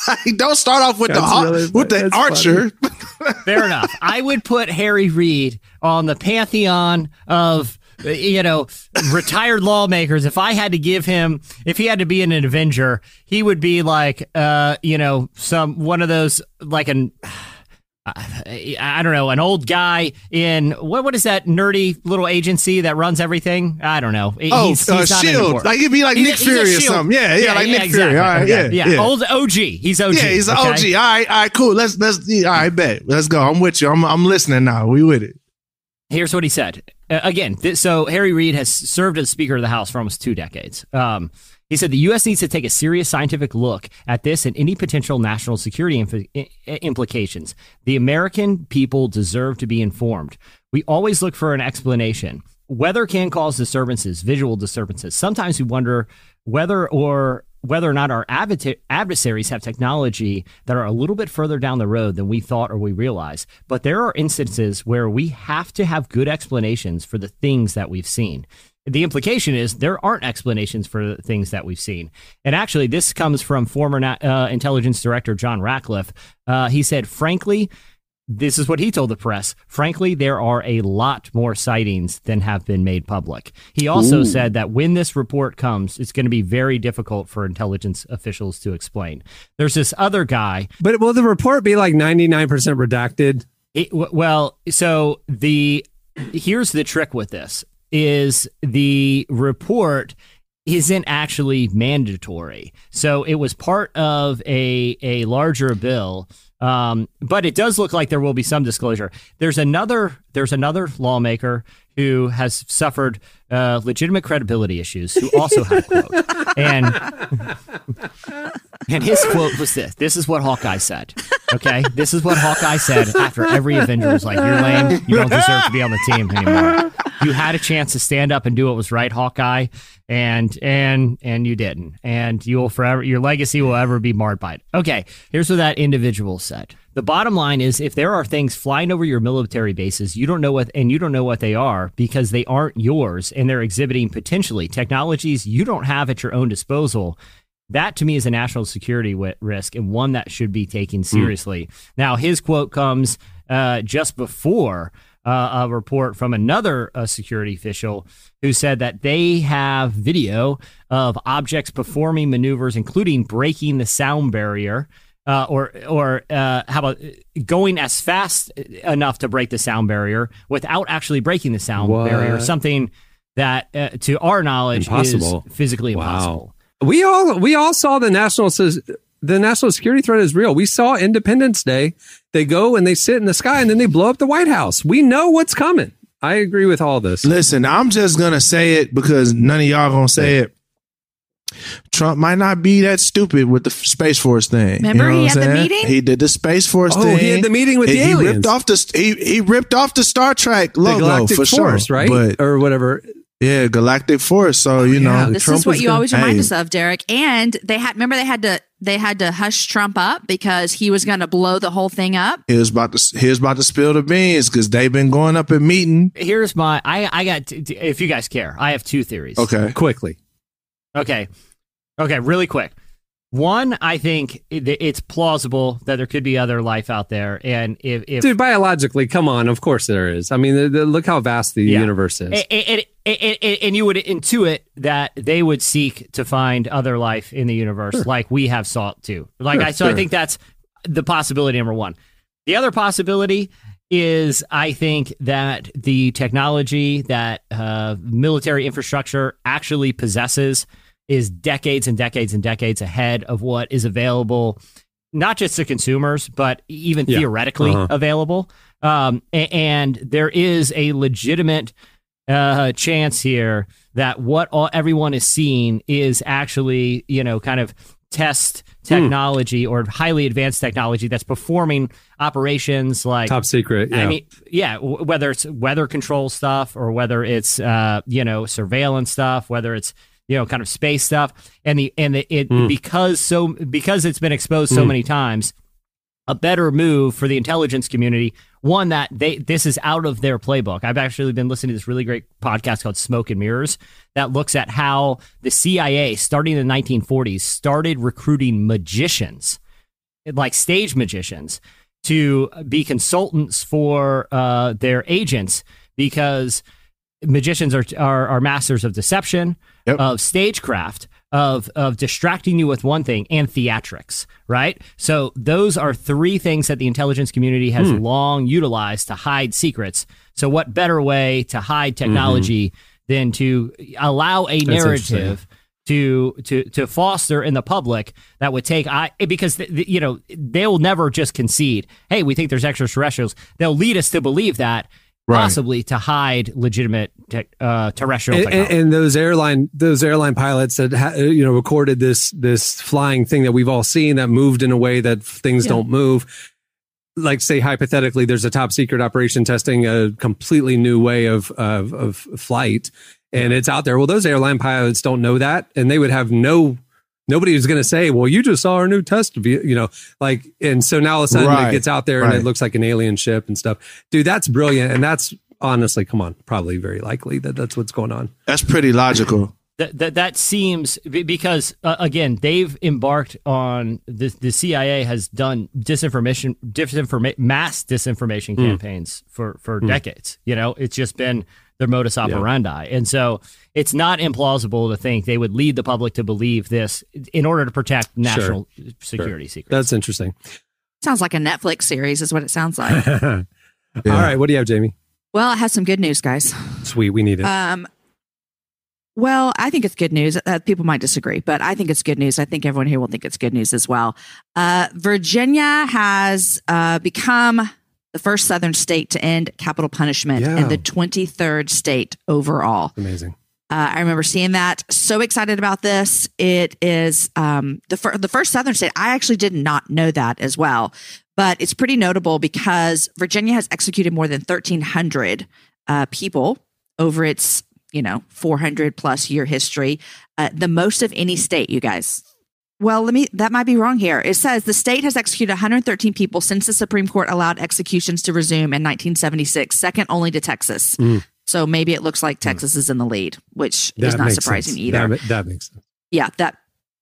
like don't start off with the Hulk, really- with the that's Archer. Fair enough. I would put Harry Reid on the pantheon of you know retired lawmakers. If I had to give him, if he had to be an Avenger, he would be like uh you know some one of those like an. I don't know, an old guy in what? What is that nerdy little agency that runs everything? I don't know. Oh, He's- uh, he's not Shield. Like it'd be like He's Nick Fury or something. Yeah, yeah, like Nick exactly. Fury. All right, Okay. yeah, yeah. Old OG. He's OG. Yeah, he's okay? OG. All right, all right, cool. Let's let's. All right, bet. Let's go. I'm with you. I'm I'm listening now. We with it. Here's what he said. Uh, again, so Harry Reid has served as Speaker of the House for almost two decades. Um, he said the U.S. needs to take a serious scientific look at this and any potential national security inf- implications. The American people deserve to be informed. We always look for an explanation. Weather can cause disturbances, visual disturbances. Sometimes we wonder whether or whether or not our adversaries have technology that are a little bit further down the road than we thought or we realize. But there are instances where we have to have good explanations for the things that we've seen. The implication is there aren't explanations for the things that we've seen. And actually, this comes from former uh, intelligence director John Ratcliffe. Uh, he said, frankly, this is what he told the press. Frankly, there are a lot more sightings than have been made public. He also said that when this report comes, it's going to be very difficult for intelligence officials to explain. There's this other guy. but will the report be like 99% redacted? It, well, so the here's the trick with this is the report isn't actually mandatory. So it was part of a a larger bill. Um, but it does look like there will be some disclosure. There's another there's another lawmaker who has suffered uh, legitimate credibility issues who also had a quote. And And his quote was this. This is what Hawkeye said. Okay. This is what Hawkeye said after every Avenger was like, You're lame. You don't deserve to be on the team anymore. You had a chance to stand up and do what was right, Hawkeye, and and and you didn't. And you will forever your legacy will ever be marred by it. Okay, here's what that individual said. The bottom line is if there are things flying over your military bases, you don't know what and you don't know what they are because they aren't yours and they're exhibiting potentially technologies you don't have at your own disposal that to me is a national security risk and one that should be taken seriously. Now, his quote comes uh, just before uh, a report from another uh, security official who said that they have video of objects performing maneuvers, including breaking the sound barrier. Uh, or, or uh, how about going as fast enough to break the sound barrier without actually breaking the sound What? barrier? Something that, uh, to our knowledge, Impossible. is physically Wow. impossible. We all we all saw the national s- the national security threat is real. We saw Independence Day. They go and they sit in the sky and then they blow up the White House. We know what's coming. I agree with all this. Listen, I'm just gonna say it because none of y'all gonna say it. Trump might not be that stupid with the Space Force thing. Remember You know he what I'm had the meeting? He did the Space Force Oh, thing. he had the meeting with And the he aliens. ripped off the he, he ripped off the Star Trek The logo Galactic for Force, sure, right? But or whatever. Yeah, Galactic Force. So oh, you yeah. know, This Trump is what you gonna- always remind Hey. us of, Derek. And they had remember they had to they had to hush Trump up because he was going to blow the whole thing up. he was about to he was about to spill the beans because they've been going up and meeting. here's my I I got t- t- if you guys care, I have two theories. Okay, Quickly. Okay. Okay, really quick. One, I think it's plausible that there could be other life out there and if if Dude, biologically, come on. Of course there is. I mean, the, the, look how vast the Yeah. universe is. and, and, and, and- you would intuit that they would seek to find other life in the universe like we have sought to. Like Sure, I so I think that's the possibility number 1. The other possibility is I think that the technology that uh, military infrastructure actually possesses is decades and decades and decades ahead of what is available, not just to consumers, but even Yeah. theoretically Uh-huh. available. Um, and there is a legitimate uh, chance here that what all, everyone is seeing is actually, you know, kind of test technology or highly advanced technology that's performing operations like Top secret. Yeah. I mean, yeah, w- whether it's weather control stuff or whether it's uh, you know surveillance stuff, whether it's you know kind of space stuff, and the and the, it Hmm. because so because it's been exposed so many times, a better move for the intelligence community. One that they this is out of their playbook. I've actually been listening to this really great podcast called Smoke and Mirrors that looks at how the CIA, starting in the 1940s, started recruiting magicians like stage magicians to be consultants for uh, their agents because magicians are, are are masters of deception, Yep. of stagecraft, of of distracting you with one thing, and theatrics. Right. So those are three things that the intelligence community has hmm. long utilized to hide secrets. So what better way to hide mm-hmm. technology than to allow a interesting. narrative to to to foster in the public that would take I because you know they'll never just concede. Hey, we think there's extraterrestrials. They'll lead us to believe that Right. possibly to hide legitimate tech uh, terrestrial and, and, and those airline those airline pilots that ha, you know recorded this this flying thing that we've all seen that moved in a way that things Yeah. don't move like say hypothetically there's a top secret operation testing a completely new way of of, of flight and it's out there well those airline pilots don't know that and they would have no nobody was going to say well you just saw our new test you know like and so now all of a sudden Right, it gets out there and it looks like an alien ship and stuff. Dude that's brilliant and that's honestly come on probably very likely that that's what's going on. That's pretty logical. that that that seems because uh, again they've embarked on the the CIA has done disinformation disinforma- mass disinformation Hmm. campaigns for for decades you know? It's just been their modus operandi and so it's not implausible to think they would lead the public to believe this in order to protect national security secrets That's interesting. Sounds like a Netflix series, is what it sounds like. All right, what do you have, Jamie? well, I have some good news, guys. Sweet, we need it. Um, well, I think it's good news. Uh, people might disagree, but I think it's good news. I think everyone here will think it's good news as well. Uh, Virginia has uh, become the first Southern state to end capital punishment Yeah. and the 23rd state overall. Amazing. Uh, I remember seeing that. So excited about this. It is um, the fir- the first Southern state. I actually did not know that as well, but it's pretty notable because Virginia has executed more than thirteen hundred uh, people over its you know 400 plus year history, uh, the most of any state. You guys. Well, let me, that might be wrong here. It says the state has executed 113 people since the Supreme Court allowed executions to resume in 1976, second only to Texas. Mm. So maybe it looks like mm. Texas is in the lead, which is not surprising sense. either. That, that makes sense. yeah, that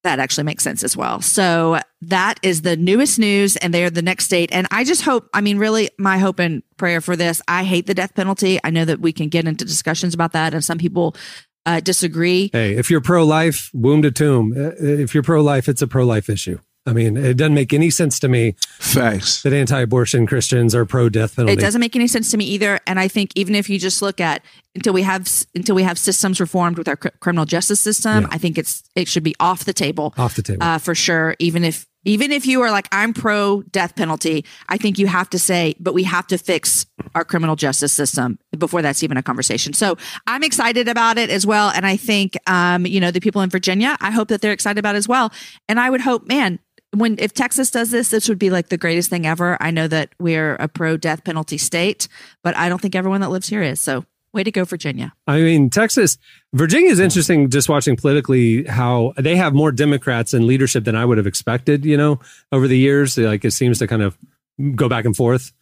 that actually makes sense as well. So that is the newest news, and they're the next state. And I just hope, I mean, really, my hope and prayer for this. I hate the death penalty. I know that we can get into discussions about that, and some people uh, disagree. Hey, if you're pro life, womb to tomb. Uh, If you're pro life, it's a pro life issue. I mean, it doesn't make any sense to me Facts. that anti abortion Christians are pro death penalty. It doesn't make any sense to me either. And I think even if you just look at until we have until we have systems reformed with our criminal justice system, Yeah. I think it's it should be off the table. Off the table. uh, for sure. Even if even if you are like I'm pro death penalty, I think you have to say, but we have to fix our criminal justice system before that's even a conversation. So I'm excited about it as well, and I think um, you know the people in Virginia. I hope that they're excited about it as well, and I would hope, man. When if Texas does this, this would be like the greatest thing ever. I know that we're a pro death penalty state, but I don't think everyone that lives here is. So, way to go, Virginia! I mean, Texas, Virginia is interesting just watching politically how they have more Democrats in leadership than I would have expected, you know, over the years. Like it seems to kind of go back and forth.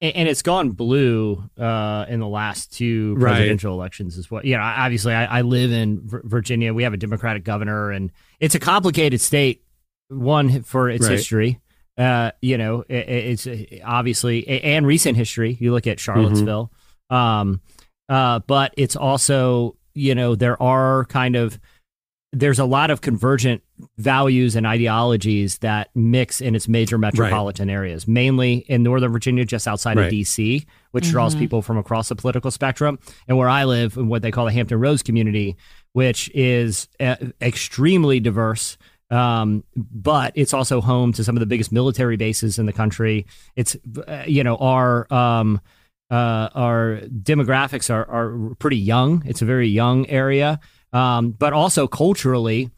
and, and it's gone blue uh, in the last two Right. presidential elections as well. You know, obviously, I, I live in Vir- Virginia. We have a Democratic governor, and it's a complicated state. One for its Right. history, uh, you know, it, it's uh, obviously and recent history. You look at Charlottesville, um, uh, but it's also you know there are kind of there's a lot of convergent values and ideologies that mix in its major metropolitan areas, mainly in Northern Virginia, just outside Right. of DC, which draws people from across the political spectrum. And where I live, in what they call the Hampton Roads community, which is uh, extremely diverse. Um, but it's also home to some of the biggest military bases in the country. It's, uh, you know, our, um, uh, our demographics are, are pretty young. It's a very young area. Um, but also culturally,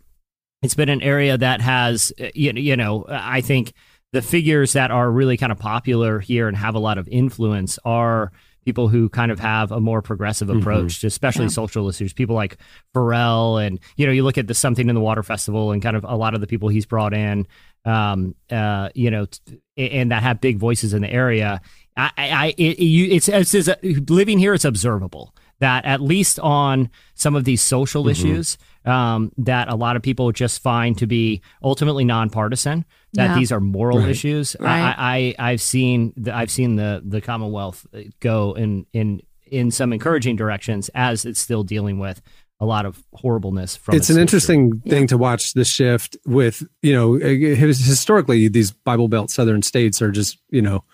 it's been an area that has, uh, you, you know, I think the figures that are really kind of popular here and have a lot of influence are people who kind of have a more progressive approach to especially social issues people like Pharrell and you know you look at the something in the water festival and kind of a lot of the people he's brought in um uh you know t- and that have big voices in the area I, I, I it, you, it's, it's, it's living here. It's observable that at least on some of these social issues, um, that a lot of people just find to be ultimately nonpartisan. That Yeah. these are moral Right. issues. Right. I, I, I've seen, the, I've seen the the Commonwealth go in in in some encouraging directions as it's still dealing with a lot of horribleness from. it's an history. interesting thing to watch the shift with you know uh, historically these bible belt southern states are just you know ha-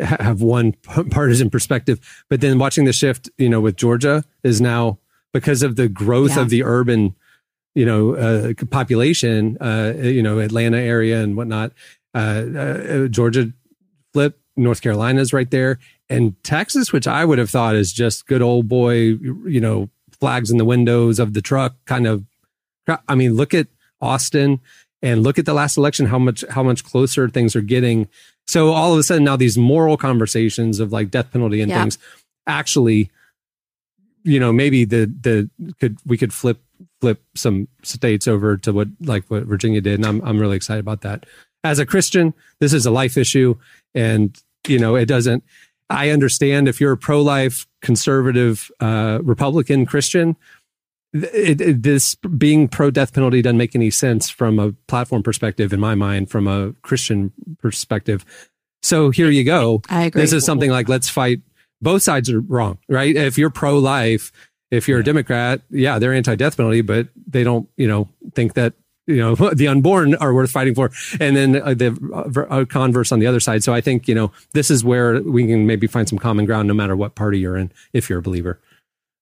have one partisan perspective but then watching the shift you know with georgia is now because of the growth Yeah. of the urban you know uh, population uh, you know atlanta area and whatnot uh, uh, georgia flip north carolina's right there and texas which i would have thought is just good old boy you know flags in the windows of the truck kind of i mean look at austin and look at the last election how much how much closer things are getting so all of a sudden now these moral conversations of like death penalty and Yeah. things actually you know maybe the the could we could flip flip some states over to what like what Virginia did and I'm I'm really excited about that as a Christian this is a life issue and you know it doesn't I understand if you're a pro-life conservative uh Republican Christian it, it, this being pro death penalty doesn't make any sense from a platform perspective in my mind from a Christian perspective. So here you go. I agree. this is something like let's fight. Both sides are wrong right? If you're pro-life if you're a democrat yeah they're anti-death penalty but they don't you know think that you know the unborn are worth fighting for. And then uh, the uh, converse on the other side. So i think you know this is where we can maybe find some common ground no matter what party you're in if you're a believer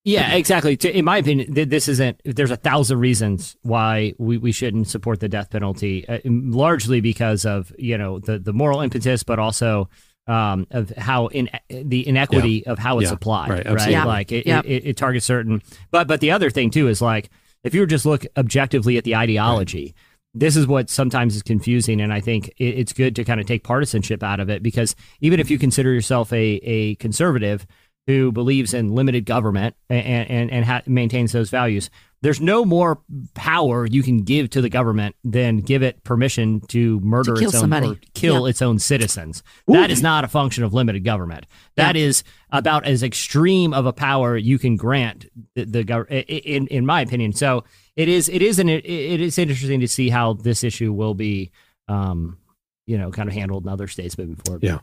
Yeah, exactly. In my opinion, this isn't. There's a thousand reasons why we, we shouldn't support the death penalty. Uh, largely because of you know the the moral impetus, but also um, of how in the inequity of how it's Yeah. applied. Right, Right. Yeah. like it, Yep. it, it targets certain. But but the other thing too is like if you were just look objectively at the ideology. This is what sometimes is confusing, and I think it, it's good to kind of take partisanship out of it because even if you consider yourself a, a conservative who believes in limited government and and, and ha- maintains those values, there's no more power you can give to the government than give it permission to murder To kill its own somebody. or kill Yeah. its own citizens. That is not a function of limited government. That is about as extreme of a power you can grant the, the government, in in my opinion. So it is it is an it, it is interesting to see how this issue will be, um, you know, kind of handled in other states moving forward. Yeah.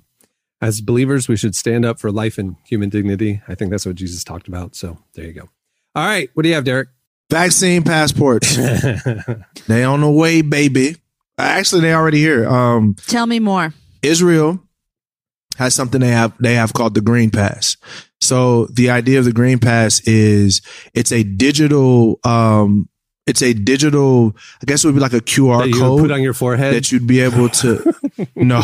As believers, we should stand up for life and human dignity. I think that's what Jesus talked about. So there you go. All right. What do you have, Derek? Vaccine passports. they on the way, baby. Actually, they already here. Um, Tell me more. Israel has something they have they have called the Green Pass. So the idea of the Green Pass is it's a digital um it's a digital I guess it would be like a QR that you code put on your forehead. that you'd be able to no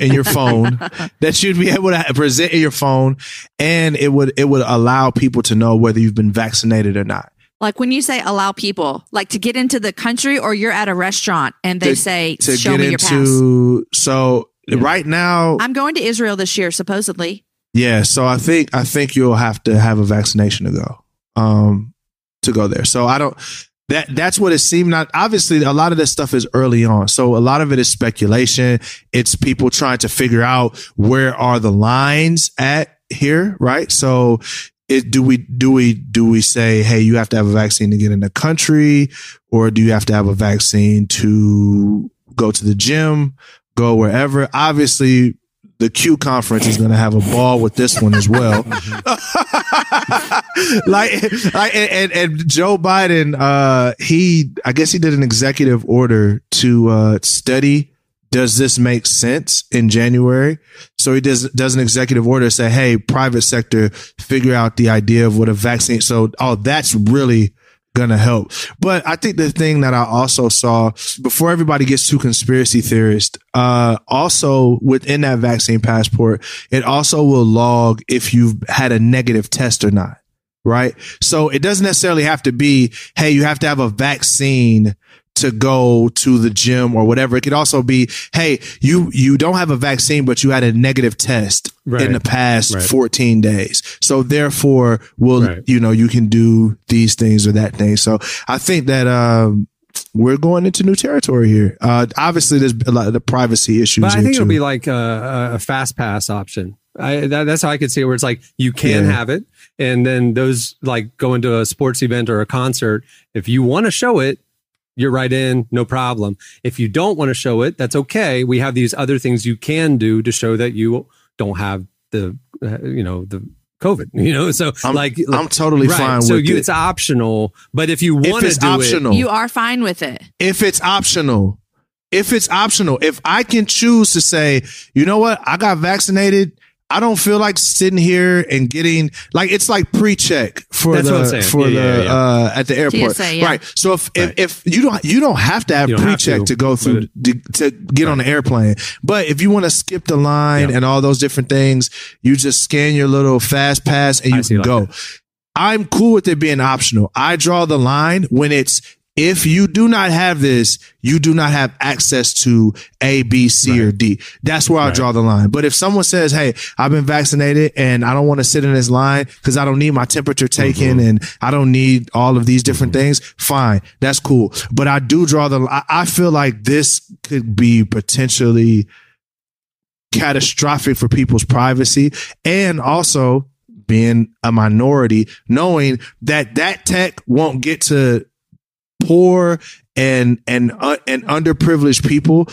in your phone that you'd be able to present in your phone and it would it would allow people to know whether you've been vaccinated or not. Like when you say allow people, like to get into the country, or you're at a restaurant and they To- say, To "Show get me your pass." into so right now I'm going to Israel this year, supposedly. Yeah, so I think I think you'll have to have a vaccination to go, um, to go there. So I don't. That that's what it seemed. Not obviously a lot of this stuff is early on, so a lot of it is speculation. It's people trying to figure out where are the lines at here, right? So. It, do we do we do we say hey you have to have a vaccine to get in the country or do you have to have a vaccine to go to the gym go wherever obviously the Q conference is going to have a ball with this one as well. like, like, and, and, Joe Biden, uh, he, I guess he did an executive order to, uh, study. Does this make sense in January? So he does, does an executive order say, Hey, private sector, figure out the idea of what a vaccine. So, oh, that's really, gonna help. But I think the thing that I also saw before everybody gets too conspiracy theorist, uh, also within that vaccine passport, it also will log if you've had a negative test or not. Right. So it doesn't necessarily have to be, Hey, you have to have a vaccine to go to the gym or whatever. It could also be, Hey, you, you don't have a vaccine, but you had a negative test Right. in the past Right. 14 days. So therefore, will Right. you know, you can do these things or that thing. So I think that, um, we're going into new territory here. Uh, obviously there's a lot of the privacy issues. But I think it'll be like a, a fast pass option. I, that, that's how I could see it, where it's like you can Yeah. have it, and then those like go into a sports event or a concert. If you want to show it, you're right in, no problem. If you don't want to show it, that's okay. We have these other things you can do to show that you don't have the, uh, you know, the COVID. You know, so I'm, like I'm totally right. fine So with you, it. it's optional, but if you If want to it's do optional. You are fine with it. if it's optional, if it's optional, if I can choose to say, you know what, I got vaccinated. I don't feel like sitting here and getting like it's like pre-check for That's the what I'm saying. for Yeah, the yeah, yeah. uh at the airport, TSA, yeah. right? So if, Right. if if you don't you don't have to have You don't have pre-check to, to, go through to, to get on the airplane, but if you want to skip the line Yeah. and all those different things, you just scan your little fast pass and you see can like go. I'm cool with it being optional. I draw the line when it's if you do not have this, you do not have access to A, B, C, or D. That's where I Right. draw the line. But if someone says, Hey, I've been vaccinated and I don't want to sit in this line because I don't need my temperature taken Mm-hmm. and I don't need all of these different things, fine. That's cool. But I do draw the, I, I feel like this could be potentially catastrophic for people's privacy and also being a minority, knowing that that tech won't get to poor and and uh, and underprivileged people.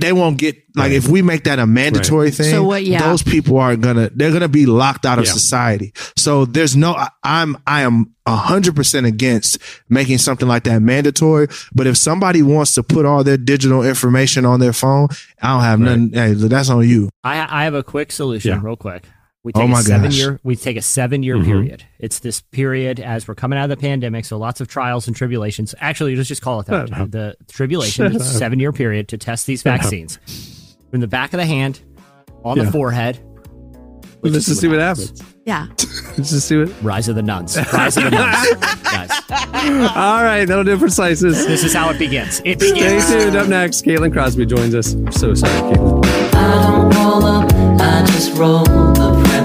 They won't get like if we make that a mandatory thing. So what- yeah. those people are gonna they're gonna be locked out of Yeah. society. So there's no I- I'm I am hundred percent against making something like that mandatory. But if somebody wants to put all their digital information on their phone, I don't have Right. nothing. Hey, that's on you. I I have a quick solution, Yeah. real quick. We Oh take my a seven gosh. year we take a seven year Mhm. period. It's this period as we're coming out of the pandemic, so lots of trials and tribulations. Actually, let's just call it that. Shut up. The tribulation Shut is a seven year period to test these Shut up. vaccines. From the back of the hand on the forehead. Let's just see what happens. Yeah. Let's just see what. Rise of the nuns. Rise of the nuns. Guys, All right, that'll do it for slices. this is how it begins. It Stay tuned. Up next, Caitlin Crosby joins us. I'm so sorry, Caitlin. I don't roll up, I just roll the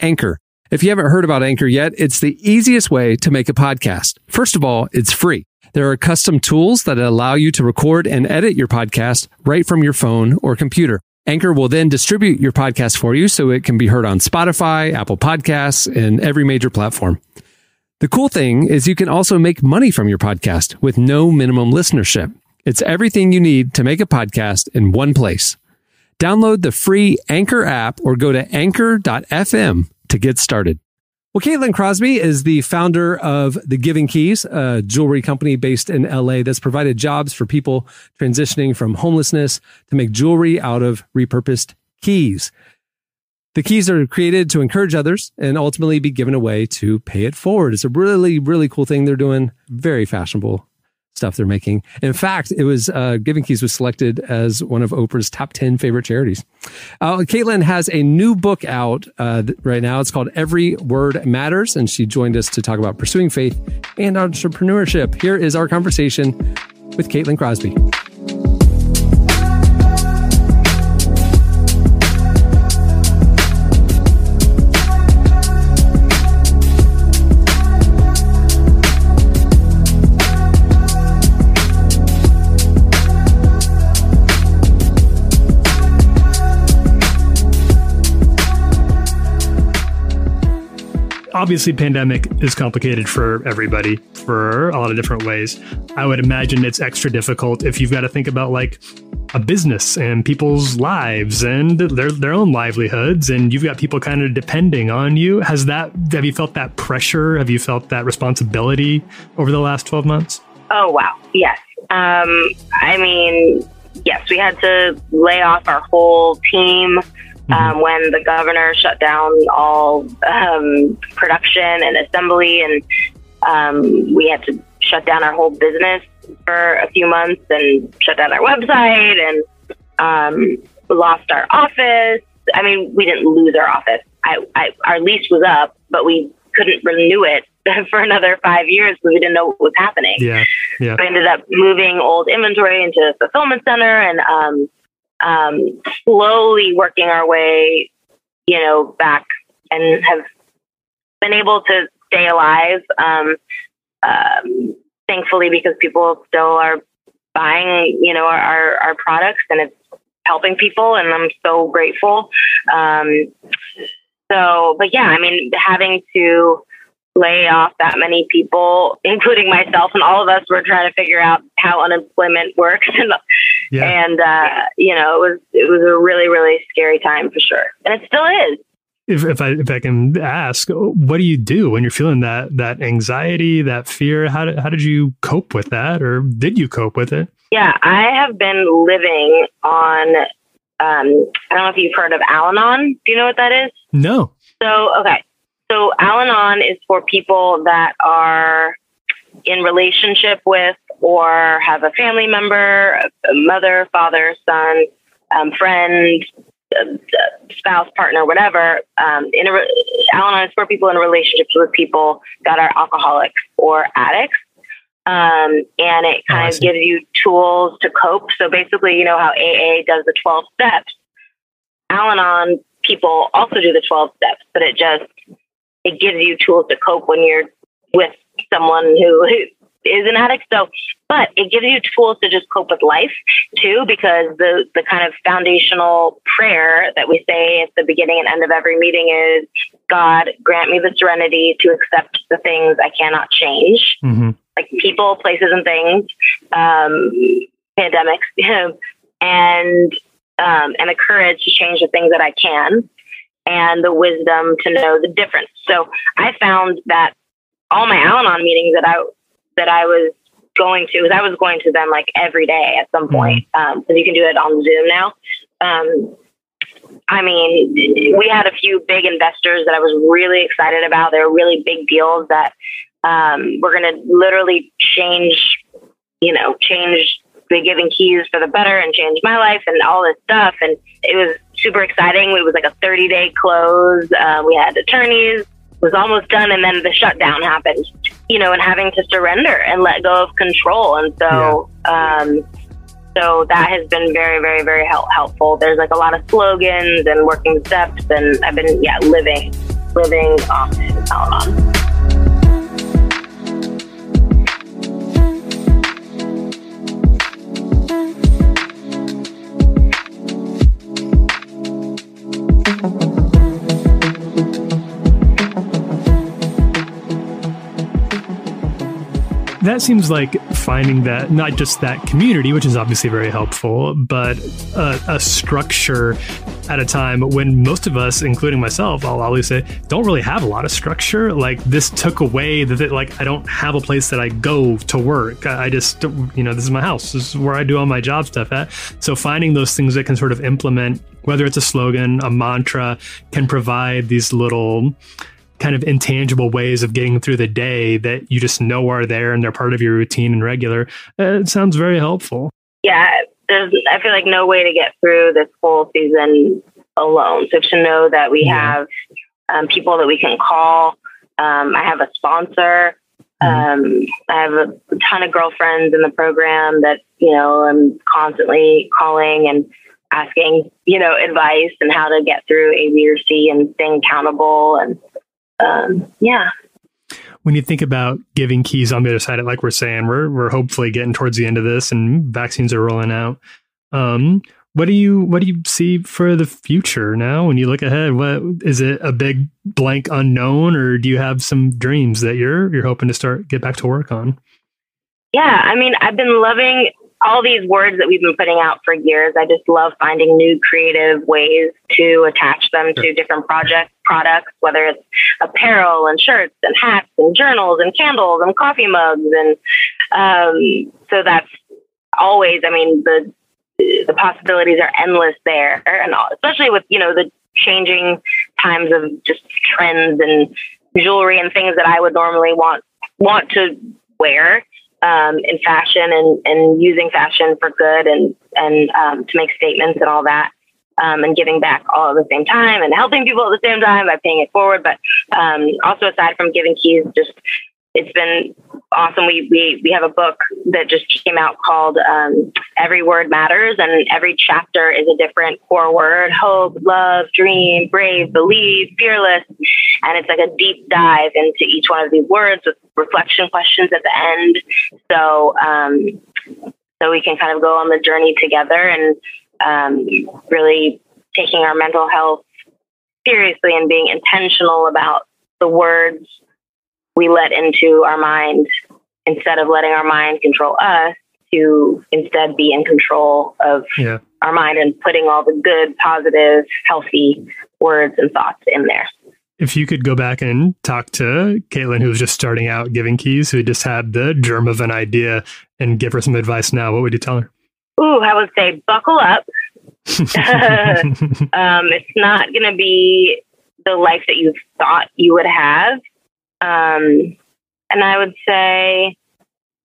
Anchor. If you haven't heard about Anchor yet, it's the easiest way to make a podcast. First of all, it's free. There are custom tools that allow you to record and edit your podcast right from your phone or computer. Anchor will then distribute your podcast for you so it can be heard on Spotify, Apple Podcasts, and every major platform. The cool thing is you can also make money from your podcast with no minimum listenership. It's everything you need to make a podcast in one place. Download the free Anchor app or go to anchor.fm to get started. Well, Caitlin Crosby is the founder of the Giving Keys, a jewelry company based in LA that's provided jobs for people transitioning from homelessness to make jewelry out of repurposed keys. The keys are created to encourage others and ultimately be given away to pay it forward. It's a really, really cool thing they're doing. Very fashionable stuff they're making. In fact, it was uh, Giving Keys was selected as one of Oprah's top 10 favorite charities. Uh, Caitlin has a new book out uh, right now. It's called Every Word Matters. And she joined us to talk about pursuing faith and entrepreneurship. Here is our conversation with Caitlin Crosby. Obviously pandemic is complicated for everybody for a lot of different ways. I would imagine it's extra difficult if you've got to think about like a business and people's lives and their their own livelihoods and you've got people kind of depending on you. Has that have you felt that pressure? Have you felt that responsibility over the last 12 months? Oh wow, yes. Um, I mean, yes, we had to lay off our whole team um, when the governor shut down all um, production and assembly, and um, we had to shut down our whole business for a few months and shut down our website, and um, lost our office. I mean, we didn't lose our office. I, I, our lease was up, but we couldn't renew it for another five years because we didn't know what was happening yeah yeah we ended up moving old inventory into a fulfillment center and um, slowly working our way, you know, back and have been able to stay alive. Um, um, thankfully, because people still are buying, you know, our, our, our products and it's helping people, and I'm so grateful. Um, so, but yeah, I mean, having to lay off that many people, including myself and all of us, were trying to figure out how unemployment works, and yeah and uh, you know, it was it was a really really scary time for sure, and it still is. if, if I if I can ask, what do you do when you're feeling that that anxiety, that fear? How did, how did you cope with that, or did you cope with it? Yeah, I have been living on. Um, I don't know if you've heard of Al-Anon. Do you know what that is? No. So, okay. So, Al Anon is for people that are in relationship with or have a family member, a mother, father, son, um, friend, uh, spouse, partner, whatever. Um, in a, re- Al Anon is for people in relationships with people that are alcoholics or addicts. Um, and it Oh, kind of gives you tools to cope. So basically, you know how AA does the 12 steps. Al Anon people also do the 12 steps, but it just it gives you tools to cope when you're with someone who is an addict. So, but it gives you tools to just cope with life too, because the the kind of foundational prayer that we say at the beginning and end of every meeting is, "God grant me the serenity to accept the things I cannot change." hmm like people, places, and things, um, pandemics, and um, and the courage to change the things that I can. and the wisdom to know the difference. So I found that all my Al-Anon meetings that I that I was going to, because I was going to them like every day at some point, because um, you can do it on Zoom now. Um, I mean, we had a few big investors that I was really excited about. They were really big deals that um, were going to literally change, you know, change the giving keys for the better and change my life and all this stuff. And it was super exciting. It was like a 30 day close. Uh, we had attorneys, it was almost done. And then the shutdown happened, you know, and having to surrender and let go of control. And so, um, so that has been very, very, very help- helpful. There's like a lot of slogans and working steps, and I've been, yeah, living, living off Al-Anon. That seems like finding that not just that community, which is obviously very helpful, but a, a, structure at a time when most of us, including myself, I'll always say, don't really have a lot of structure. Like this took away that, like I don't have a place that I go to work. I, I just, you know, this is my house. This is where I do all my job stuff at. So finding those things that can sort of implement, whether it's a slogan, a mantra, can provide these little kind of intangible ways of getting through the day that you just know are there and they're part of your routine and regular. Uh, it sounds very helpful. Yeah, there's, I feel like no way to get through this whole season alone. So to know that we yeah. have um, people that we can call, um, I have a sponsor. Mm-hmm. Um, I have a ton of girlfriends in the program that, you know, I'm constantly calling and asking, you know, advice and how to get through A, B, or C and staying accountable. And um, yeah. When you think about giving keys on the other side, like we're saying, we're we're hopefully getting towards the end of this, and vaccines are rolling out. Um, what do you what do you see for the future now? When you look ahead, what is it a big blank unknown, or do you have some dreams that you're you're hoping to start get back to work on? Yeah, I mean, I've been loving all these words that we've been putting out for years. I just love finding new creative ways to attach them to different project products, whether it's apparel and shirts and hats and journals and candles and coffee mugs. And um, so that's always, I mean, the the possibilities are endless there, and especially with you know the changing times of just trends and jewelry and things that I would normally want want to wear um, in fashion and, and using fashion for good and, and um, to make statements and all that. Um, and giving back all at the same time and helping people at the same time by paying it forward. But um, also, aside from giving keys, just it's been awesome. We, we, we have a book that just came out called um, Every Word Matters, and every chapter is a different core word hope, love, dream, brave, believe, fearless. And it's like a deep dive into each one of these words with reflection questions at the end. So, um, so we can kind of go on the journey together and um, really taking our mental health seriously and being intentional about the words we let into our mind instead of letting our mind control us to instead be in control of yeah. our mind and putting all the good, positive, healthy words and thoughts in there. If you could go back and talk to Caitlin, who was just starting out giving keys, who just had the germ of an idea, and give her some advice now, what would you tell her? Ooh, I would say buckle up. um, it's not going to be the life that you thought you would have. Um, and I would say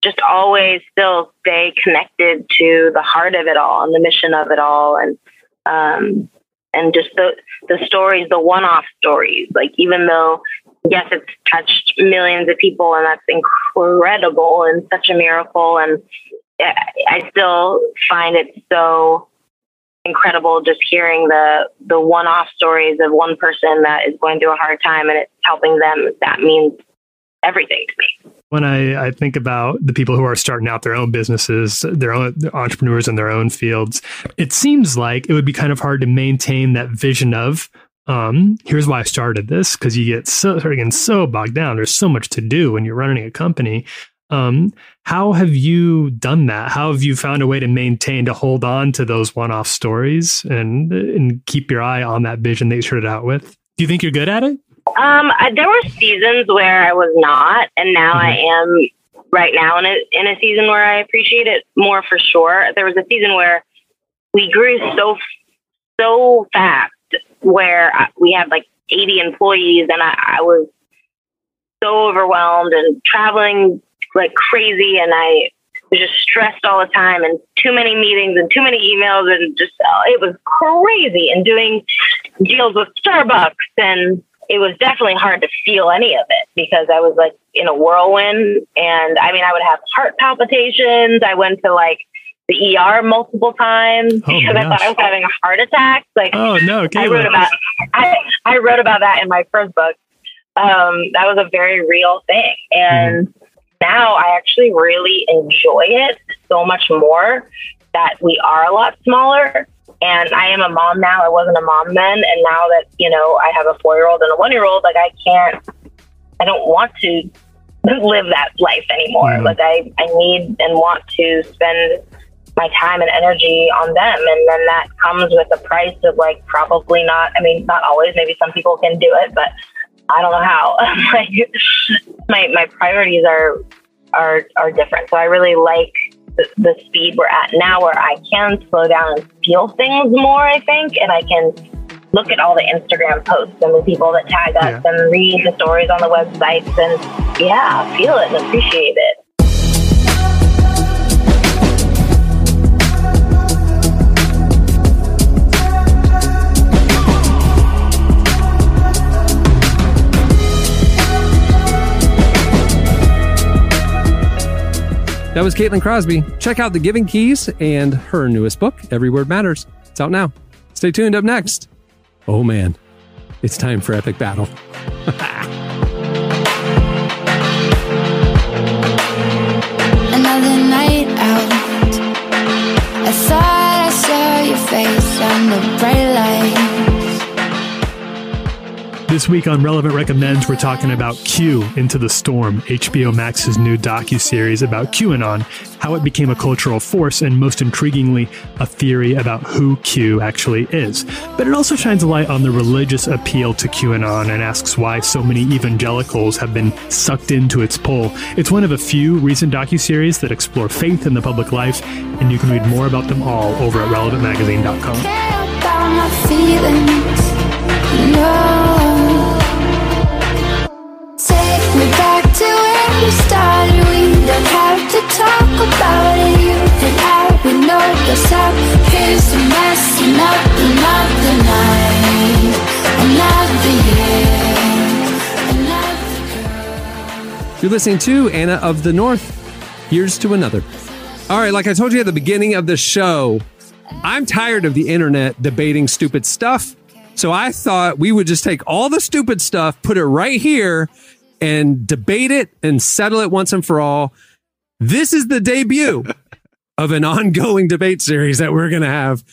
just always still stay connected to the heart of it all and the mission of it all and um, and just the the stories, the one off stories. Like even though yes, it's touched millions of people and that's incredible and such a miracle and I still find it so incredible just hearing the the one off stories of one person that is going through a hard time and it's helping them. That means everything to me. When I, I think about the people who are starting out their own businesses, their own entrepreneurs in their own fields, it seems like it would be kind of hard to maintain that vision of um, here's why I started this because you get so getting so bogged down. There's so much to do when you're running a company. Um, how have you done that? How have you found a way to maintain to hold on to those one-off stories and and keep your eye on that vision that you started out with? Do you think you're good at it? Um, I, there were seasons where I was not, and now I am right now in a in a season where I appreciate it more for sure. There was a season where we grew so so fast, where we had like 80 employees, and I, I was so overwhelmed and traveling like crazy, and I was just stressed all the time, and too many meetings and too many emails, and just uh, it was crazy, and doing deals with Starbucks and it was definitely hard to feel any of it because I was like in a whirlwind. And I mean, I would have heart palpitations. I went to like the ER multiple times Oh, because I thought. I was having a heart attack. Like, Oh no, I wrote about I, I wrote about that in my first book. Um, that was a very real thing, and now I actually really enjoy it so much more that we are a lot smaller. And I am a mom now. I wasn't a mom then, and now that you know I have a four year old and a one year old, like I can't, I don't want to live that life anymore. Mhm. Like I, I need and want to spend my time and energy on them and then that comes with a price of like probably not i mean not always maybe some people can do it but i don't know how. Like my my priorities are are are different. So i really like the, the speed we're at now where i can slow down and feel things more i think and i can look at all the instagram posts and the people that tag us and read the stories on the websites and yeah feel it and appreciate it That was Caitlin Crosby. Check out The Giving Keys and her newest book, Every Word Matters. It's out now. Stay tuned up next. Oh man, it's time for Epic Battle. Another night out. I thought I saw your face on the bright light. This week on Relevant Recommends, we're talking about Q Into the Storm, HBO Max's new docu-series about QAnon, how it became a cultural force, and most intriguingly, a theory about who Q actually is. But it also shines a light on the religious appeal to QAnon and asks why so many evangelicals have been sucked into its pull. It's one of a few recent docu-series that explore faith in the public life, and you can read more about them all over at relevantmagazine.com. don't have to talk about it. You and I, we know what's up. Here's a mess, another, another night, another year, another You're listening to Anna of the North. Here's to another. All right, like I told you at the beginning of the show, I'm tired of the internet debating stupid stuff. So I thought we would just take all the stupid stuff, put it right here, and debate it and settle it once and for all. This is the debut of an ongoing debate series that we're going to have.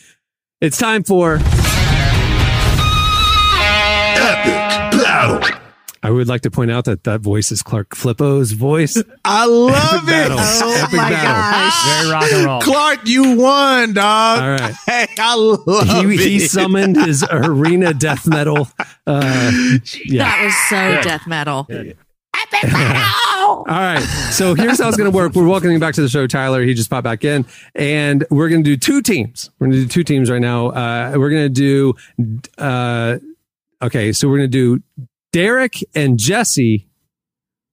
It's time for Epic Battle. I would like to point out that that voice is Clark Flippo's voice. I love it. battle. Oh Epic my battle. gosh. Very rock and roll. Clark, you won, dog. All right. Hey, I love he, it. he summoned his arena death metal. Uh, yeah. That was so death metal. Yeah. Epic battle. All right. So here's how it's going to work. We're welcoming back to the show Tyler. He just popped back in, and we're going to do two teams. We're going to do two teams right now. Uh, we're going to do. Uh, okay, so we're going to do Derek and Jesse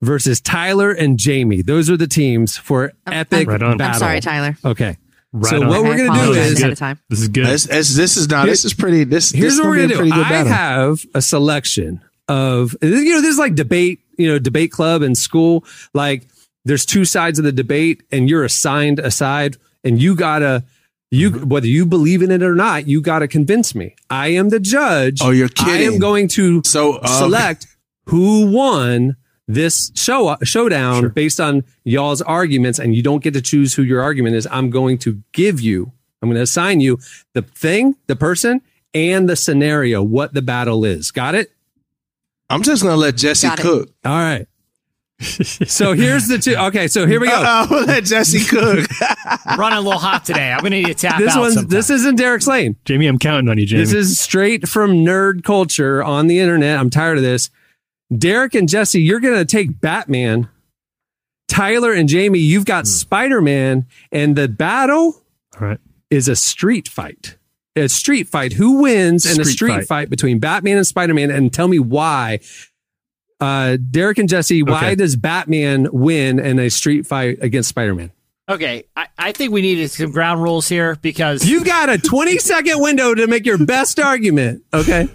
versus Tyler and Jamie. Those are the teams for oh, epic Right battle. I'm sorry, Tyler. Okay. Right so on. what we're going to do apologize is ahead of time. This is good. This, this, this is not. This is pretty. This. Here's this what we're gonna gonna do. a pretty good I battle. have a selection of you know, there's like debate, you know, debate club in school. Like there's two sides of the debate, and you're assigned a side, and you gotta you Mm-hmm. whether you believe in it or not, you gotta convince me. I am the judge. Oh, you're kidding. I am going to So uh, select who won this show showdown based on y'all's arguments, and you don't get to choose who your argument is. I'm going to give you. I'm going to assign you the thing, the person, and the scenario, what the battle is. Got it? I'm just gonna let Jesse Got it. cook. All right. So here's the two. Okay, so here we go. Uh-oh, let Jesse cook. Running a little hot today. I'm gonna need to tap This out. one's sometime. this isn't Derek's lane. Jamie, I'm counting on you, Jamie. This is straight from nerd culture on the internet. I'm tired of this. Derek and Jesse, you're going to take Batman. Tyler and Jamie, you've got hmm. Spider Man, and the battle All right. is a street fight. A street fight. Who wins in a Street street fight. fight. between Batman and Spider Man? And tell me why. Uh, Derek and Jesse, why Okay. does Batman win in a street fight against Spider Man? okay. I, I think we needed some ground rules here because You've got a 20 second window to make your best argument. Okay.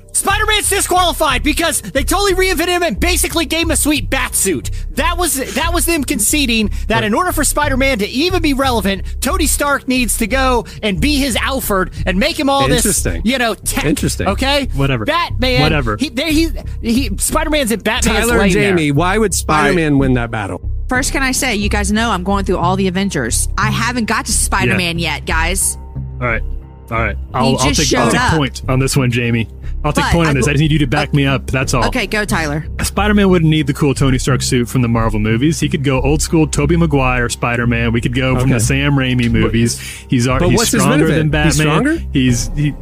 Spider Man's disqualified because they totally reinvented him and basically gave him a sweet bat suit. That was that was them conceding that in order for Spider Man to even be relevant, Tony Stark needs to go and be his Alfred and make him all this, Interesting. you know, tech. Interesting. Okay, Whatever. Batman. Whatever. He, there, he, he Spider Man's in Batman's Tyler and lane there. Jamie, why would Spider Man win that battle? First, can I say, you guys know I'm going through all the Avengers. I haven't got to Spider Man yet, guys. All right. All right. I'll, I'll just take, I'll take up. point on this one, Jamie. I'll take But point on I this. I just need you to back me up. That's all. Okay, go, Tyler. Spider Man wouldn't need the cool Tony Stark suit from the Marvel movies. He could go old school Tobey Maguire Spider Man. We could go from Okay. the Sam Raimi movies. He's ar- But he's what's stronger benefit? than Batman. He's stronger? He's he, he-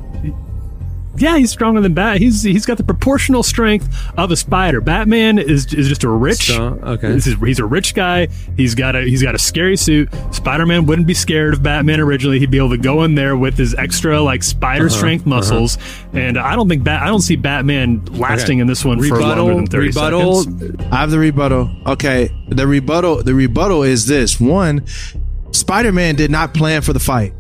yeah, he's stronger than Bat. He's he's got the proportional strength of a spider. Batman is is just a rich. Strong, okay. This is, he's a rich guy. He's got a he's got a scary suit. Spider Man wouldn't be scared of Batman originally. He'd be able to go in there with his extra like spider Uh-huh, strength muscles. And I don't think Bat I don't see Batman lasting Okay. in this one for rebuttal, longer than thirty rebuttal. seconds. I have the rebuttal. Okay, the rebuttal. The rebuttal is this: one, Spider-Man did not plan for the fight.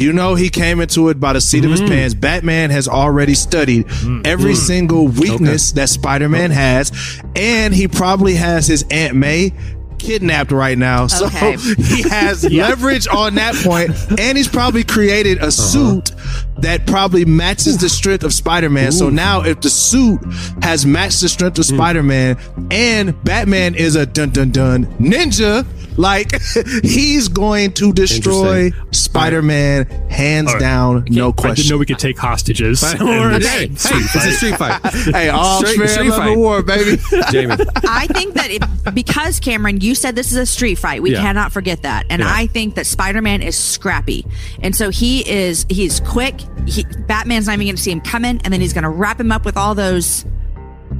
You know, he came into it by the seat of his mm. pants. Batman has already studied mm. every mm. single weakness that Spider-Man has, and he probably has his Aunt May kidnapped right now. So Okay. he has leverage on that point, and he's probably created a uh-huh. suit that probably matches the strength of Spider-Man. So now, if the suit has matched the strength of Spider-Man, and Batman is a dun dun dun ninja, like he's going to destroy Spider-Man hands All right. down, no question. I didn't question. know we could take hostages. Hey, hey, it's a street fight. Hey, all Straight- fair street fight. war, baby. Jamie. I think that it, because Cameron, you said this is a street fight. We Yeah. cannot forget that. And Yeah. I think that Spider Man is scrappy, and so he is. He's quick. He, Batman's not even going to see him coming, and then he's going to wrap him up with all those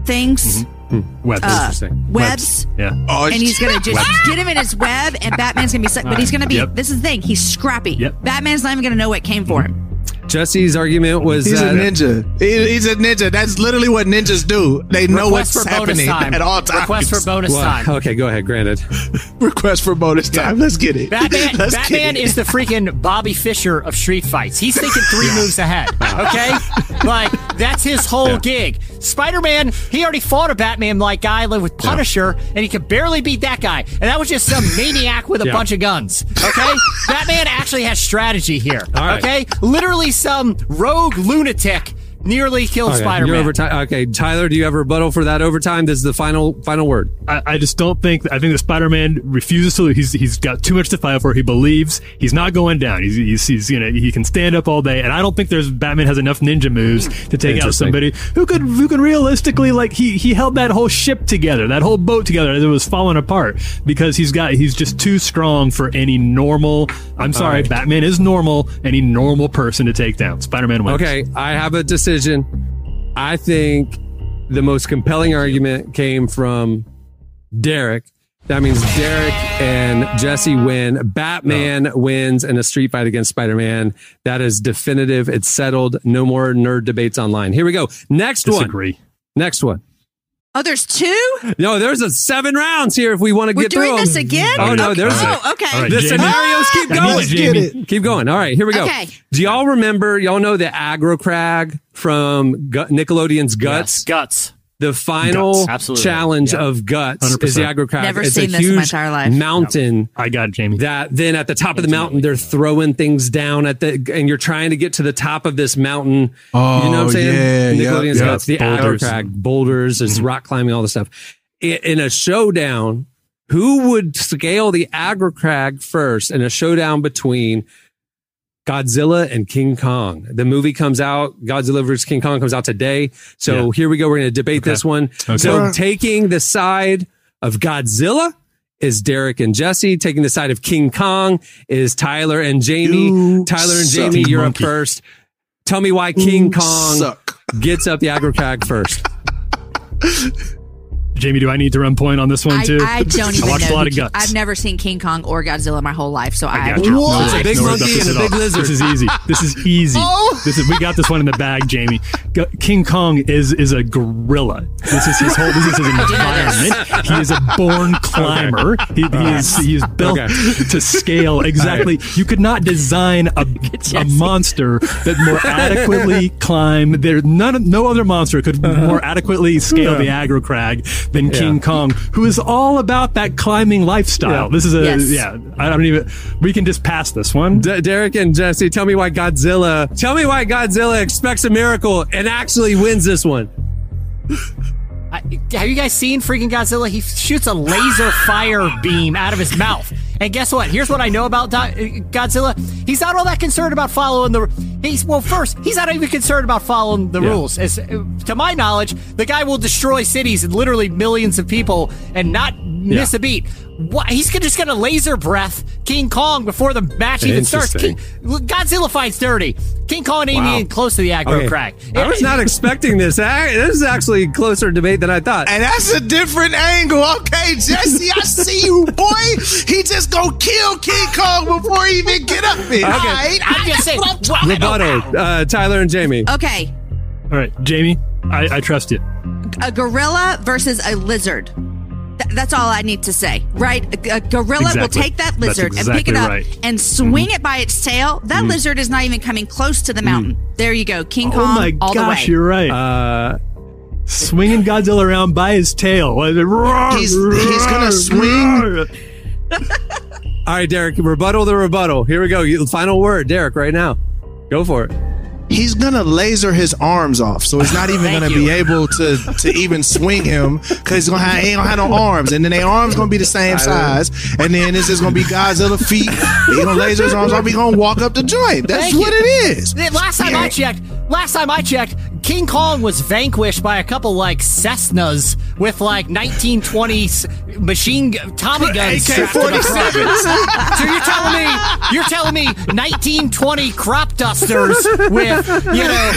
things, mm-hmm. Webs. uh, Interesting. webs. yeah. Oh, And he's gonna just get him in his web, and Batman's gonna be stuck. But he's gonna be. Yep. This is the thing. He's scrappy. Yep. Batman's not even gonna know what came for him. Jesse's argument was He's a ninja. He- he's a ninja. That's literally what ninjas do. They know what's for bonus happening time. at all times. Request for bonus Well, time. okay, go ahead. Granted. Request for bonus time. Let's get it. Batman, Let's get Batman it. is the freaking Bobby Fischer of street fights. He's thinking three moves ahead. Okay, like that's his whole gig. Spider Man, he already fought a Batman like guy with Punisher, and he could barely beat that guy. And that was just some maniac with a Yeah. bunch of guns. Okay, Batman actually has strategy here. Right. Okay, literally some rogue lunatic nearly killed Okay, Spider you're Man. overtime. Okay, Tyler, do you have a rebuttal for that overtime? This is the final final word. I, I just don't think. I think the Spider-Man refuses to. He's he's got too much to fight for. He believes he's not going down. He's he's, he's you know he can stand up all day, and I don't think there's Batman has enough ninja moves to take out somebody who could who can realistically like he he held that whole ship together, that whole boat together as it was falling apart because he's got he's just too strong for any normal. I'm sorry, right. Batman is normal. Any normal person to take down. Spider-Man wins. Okay, I have a decision. I think the most compelling argument came from Derek. That means Derek and Jesse win. Batman oh. wins in a street fight against Spider Man. That is definitive. It's settled. No more nerd debates online. Here we go. Next one. Disagree. Next one. Oh, there's two. No, there's a seven rounds here if we want to We're get through doing them. this again. Oh no, Okay. there's Oh, okay. All right, the Jamie. scenarios keep I need going. you, Jamie. Keep going. All right, here we go. Okay. Do y'all remember? Y'all know the aggro crag from Nickelodeon's Guts? Yes, guts. The final Guts. Challenge Yeah. of Guts is 100%. the aggro. Never it's seen a this in my huge entire life. mountain I got it, Jamie. that then at the top of the mountain they're throwing things down at the and you're trying to get to the top of this mountain. Oh, you know what I'm oh, saying? yeah, Nickelodeon's yeah, Guts, the yeah. aggro Boulders. crag, boulders, it's mm-hmm. rock climbing, all this stuff. I- In a showdown, who would scale the aggro crag first in a showdown between Godzilla and King Kong. The movie comes out, Godzilla vs. King Kong comes out today. So Yeah. here we go. We're going to debate this one. Okay. So taking the side of Godzilla is Derek and Jesse. Taking the side of King Kong is Tyler and Jamie. You Tyler and Jamie, you're monkey. up first. Tell me why King You Kong suck. gets up the aggro crag first. Jamie, do I need to run point on this one too? I, I don't even I watched know. a lot of guts. I've never seen King Kong or Godzilla my whole life, so I, I have got you. no No, It's a big no monkey and a big lizard. This is easy. This is easy. Oh. This is we got this one in the bag, Jamie. Go, King Kong is is a gorilla. This is his whole. This is his environment. He is a born climber. He, he is he is built Okay. to scale exactly. You could not design a, a monster that more adequately climb. There none no other monster could uh-huh. more adequately scale the aggro crag than King Kong, who is all about that climbing lifestyle. Yeah. This is a Yes. yeah. I don't even. We can just pass this one. D- Derek and Jesse, tell me why Godzilla. Tell me why Godzilla expects a miracle and actually wins this one. I, have you guys seen freaking Godzilla? He shoots a laser fire beam out of his mouth. And guess what? Here's what I know about Di- Godzilla. He's not all that concerned about following the. He's well, first, he's not even concerned about following the Yeah. rules. As to my knowledge, the guy will destroy cities and literally millions of people and not miss Yeah. a beat. What? He's just gonna laser breath King Kong before the match even starts. King, Godzilla fights dirty. King Kong ain't Wow. even close to the aggro Okay. crack. I was not expecting this. This is actually closer debate than I thought. And that's a different angle. Okay, Jesse, I see you, boy. He just gonna kill King Kong before he even get up there. All right? I'm just saying. what- Rebuttal, uh, Tyler and Jamie. Okay, All right, Jamie, I, I trust you. a gorilla versus a lizard. Th- that's all I need to say, right? A, a gorilla will take that That's lizard and pick it up right. Mm-hmm. and swing it by its tail. That lizard is not even coming close to the mountain. There you go, King Kong. Oh my all gosh, the way. you're right. Uh, Swinging Godzilla around by his tail. He's- he's gonna swing. all right, Derek, rebuttal the rebuttal. Here we go. Final word, Derek, right now. Go for it. He's gonna laser his arms off, so he's not even gonna you. be able to to even swing him because he's gonna have, he ain't gonna have no arms, and then their arms gonna be the same size, and then this is gonna be Godzilla feet. He gonna laser his arms off. He gonna walk up the joint. That's Thank what you. it is. Last time I checked, last time I checked, King Kong was vanquished by a couple like Cessnas with like 1920s machine gu- Tommy guns. strapped to the front. so you're telling me you're telling me 1920 crop dusters with you know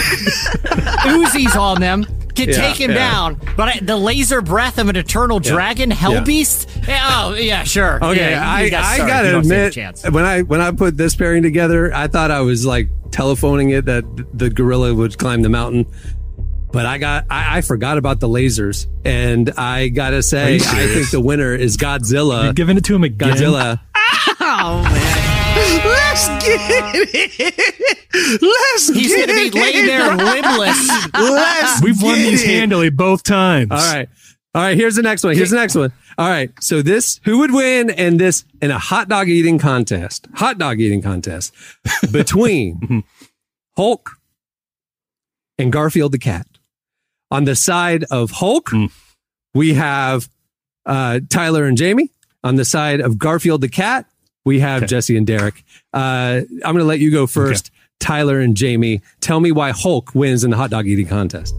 Uzis on them can Yeah, take him yeah. down, but I, the laser breath of an eternal dragon, hell Yeah. beast. Oh yeah, sure. Okay, yeah, I, you guys I gotta a admit, chance. when I when I put this pairing together, I thought I was like telephoning it that the gorilla would climb the mountain. But I got I, I forgot about the lasers, and I gotta say, I think the winner is Godzilla. You're giving it to him again. Godzilla. Oh, Let's get it. Let's He's get gonna be it. laying there limbless. Let's We've won these it. handily both times. All right. All right, here's the next one. Here's the next one. All right. So this who would win in this in a hot dog eating contest? Hot dog eating contest between Hulk and Garfield the cat. On the side of Hulk, Mm. we have uh, Tyler and Jamie. On the side of Garfield the cat, we have Okay. Jesse and Derek. Uh, I'm going to let you go first. Tyler and Jamie, tell me why Hulk wins in the hot dog eating contest.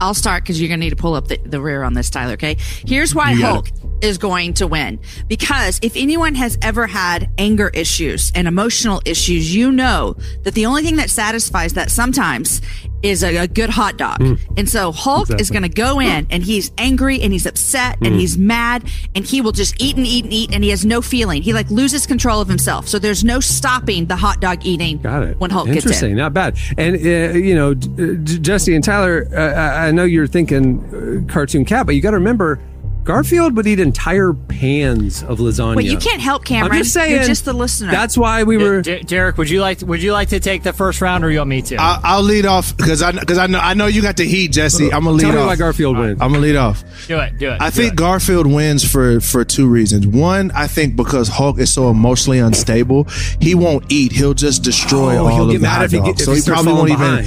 I'll start because you're going to need to pull up the, the rear on this, Tyler. Okay. Here's why Hulk is going to win. Because if anyone has ever had anger issues and emotional issues, you know that the only thing that satisfies that sometimes is a, a good hot dog. And so Hulk is going to go in and he's angry and he's upset and he's mad and he will just eat and eat and eat and he has no feeling. He like loses control of himself. So there's no stopping the hot dog eating Got it. when Hulk gets Interesting. Not bad. And uh, you know, J- Jesse and Tyler, uh, I I know you're thinking uh, cartoon cat, but you got to remember, Garfield would eat entire pans of lasagna. Well, you can't help Cameron. I'm just saying. You're just the listener. That's why we were. D- Derek, would you like to, would you like to take the first round, or you want me to? I'll, I'll lead off because I because I know I know you got the heat, Jesse. I'm gonna lead Tell me off. why Garfield wins. I'm gonna lead off. do it, do it. I do think it. Garfield wins for for two reasons. One, I think because Hulk is so emotionally unstable, he won't eat. He'll just destroy Oh, all he'll of get the mad hot if he get- dogs. if so he he probably won't falling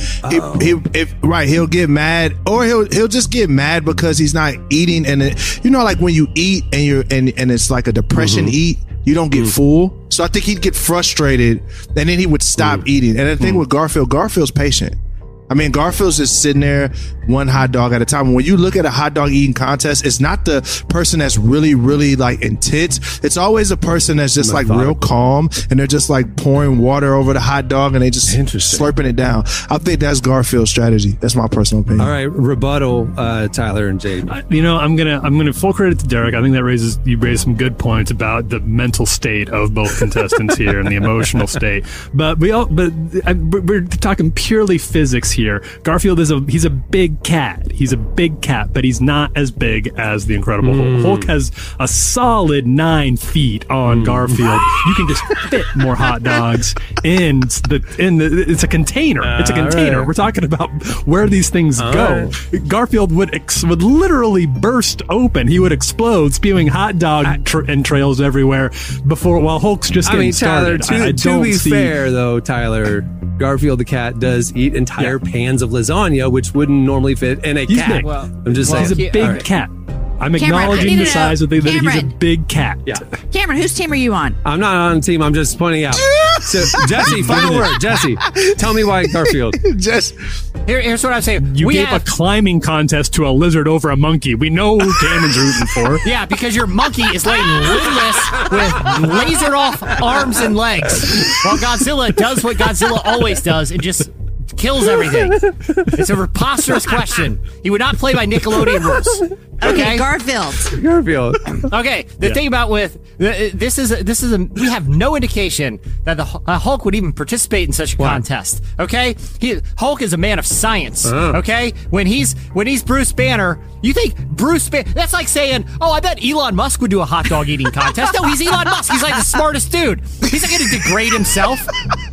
even. He, he, if, right, he'll get mad, or he'll he'll just get mad because he's not eating. And it, you know, like when you eat and you're and and it's like a depression mm-hmm. eat. You don't get mm. full, so I think he'd get frustrated, and then he would stop mm. eating. And the thing mm. with Garfield, Garfield's patient. I mean, Garfield's just sitting there, one hot dog at a time. When you look at a hot dog eating contest, it's not the person that's really, really like intense. It's always a person that's just like real calm and they're just like pouring water over the hot dog and they just slurping it down. I think that's Garfield's strategy. That's my personal opinion. All right, rebuttal, uh, Tyler and Jade. You know, I'm gonna I'm gonna full credit to Derek. I think that raises you raised some good points about the mental state of both contestants here and the emotional state. But we all but I, we're talking purely physics here. Garfield is a he's a big cat. He's a big cat, but he's not as big as the Incredible Mm. Hulk. Hulk has a solid nine feet on Mm. Garfield. You can just fit more hot dogs in the in the. It's a container. It's a container. right. We're talking about where these things All go. Garfield would ex- would literally burst open. He would explode, spewing hot dog tra- entrails everywhere. Before while Hulk's just I getting mean, Tyler. started. To, I, I to don't be see, fair, though, Tyler, Garfield the cat does eat entire pans of lasagna, which wouldn't normally fit in a He's cat. big. I'm just Well, saying. he's a big All right. cat. I'm Cameron, I acknowledging need the to size know- of the that he's a Cameron. big cat. Yeah. Cameron, whose team are you on? I'm not on the team. I'm just pointing out. So, Jesse, final word. Jesse, tell me why Garfield. just Here, here's what I'm saying. You we gave have, a climbing contest to a lizard over a monkey. We know who Cameron's rooting for. Yeah, because your monkey is laying limbless with lasered off arms and legs, while Godzilla does what Godzilla always does and just kills everything. It's a preposterous question. He would not play by Nickelodeon rules. Okay, Garfield. Garfield. Okay, the thing about with th- this is this is a we have no indication that the Hu- uh, Hulk would even participate in such a contest. Okay, he, Hulk is a man of science. Oh. Okay, when he's when he's Bruce Banner, you think Bruce Banner? That's like saying, oh, I bet Elon Musk would do a hot dog eating contest. No, he's Elon Musk. He's like the smartest dude. He's not going to degrade himself.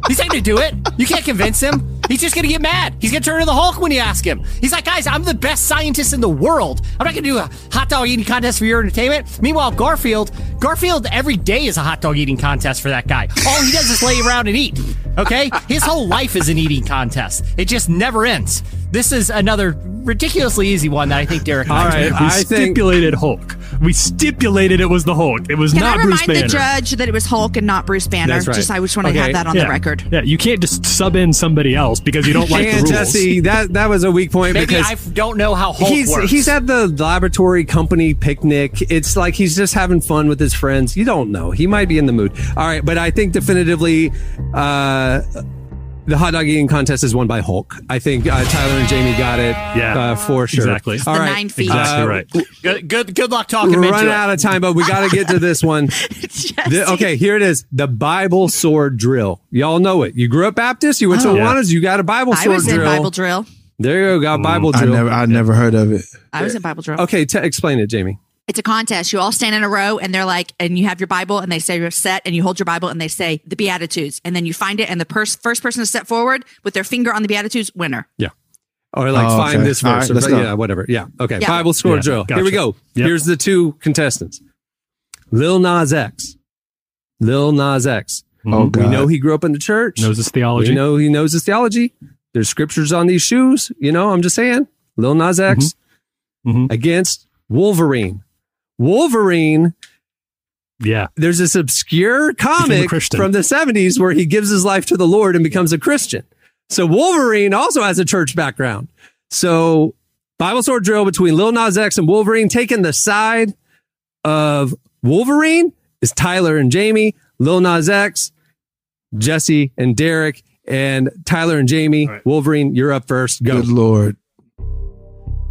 He's not going to do it. You can't convince him. He's just going to get mad. He's going to turn into the Hulk when you ask him. He's like, guys, I'm the best scientist in the world. I'm not going to do a hot dog eating contest for your entertainment. Meanwhile, Garfield, Garfield every day is a hot dog eating contest for that guy. All he does is lay around and eat. Okay? His whole life is an eating contest. It just never ends. This is another ridiculously easy one that I think Derek. All right, We I think stipulated Hulk. We stipulated it was the Hulk. It was Can not I Bruce Banner. remind Banner. the judge that it was Hulk and not Bruce Banner? That's right. Just I just want to Okay, have that on yeah. the record. Yeah, you can't just sub in somebody else because you don't like the and rules. Jesse, that that was a weak point Maybe because I f- don't know how Hulk he's works. he's at the laboratory company picnic. It's like he's just having fun with his friends. You don't know. He might be in the mood. All right, but I think definitively uh the hot dog eating contest is won by Hulk. I think uh, Tyler and Jamie got it. Yeah, uh, for sure. exactly. All the nine feet. Exactly Uh, right. good, good, good luck talking We're running into it. out of time, but we got to get to this one. The- okay, here it is. The Bible sword drill. Y'all know it. You grew up Baptist. You went to Oh. Yeah. Awanas. You got a Bible sword drill. I sword was drill. in Bible drill. There you go. Got Bible I drill. never I never heard of it. I was in Bible drill. okay, t- explain it, Jamie. It's a contest. You all stand in a row and they're like, and you have your Bible and they say you're set and you hold your Bible and they say the Beatitudes. And then you find it and the pers- first person to step forward with their finger on the Beatitudes, winner. Yeah. Or like Oh, find okay. this verse. right, or, yeah, whatever. Yeah. Okay. Yeah. Bible sword Yeah, drill. gotcha. Here we go. Yep. Here's the two contestants. Lil Nas X. Lil Nas X. Oh We know he grew up in the church. Knows his theology. We know he knows his theology. There's scriptures on these shoes. You know, I'm just saying. Lil Nas X Mhm. against Wolverine. Wolverine Yeah. there's this obscure comic from the 70s where he gives his life to the Lord and becomes a Christian. So Wolverine also has a church background. So Bible sword drill between Lil Nas X and Wolverine, taking the side of Wolverine is Tyler and Jamie, Lil Nas X, Jesse and Derek, and Tyler and Jamie. All right. Wolverine, you're up first. Go. Good lord.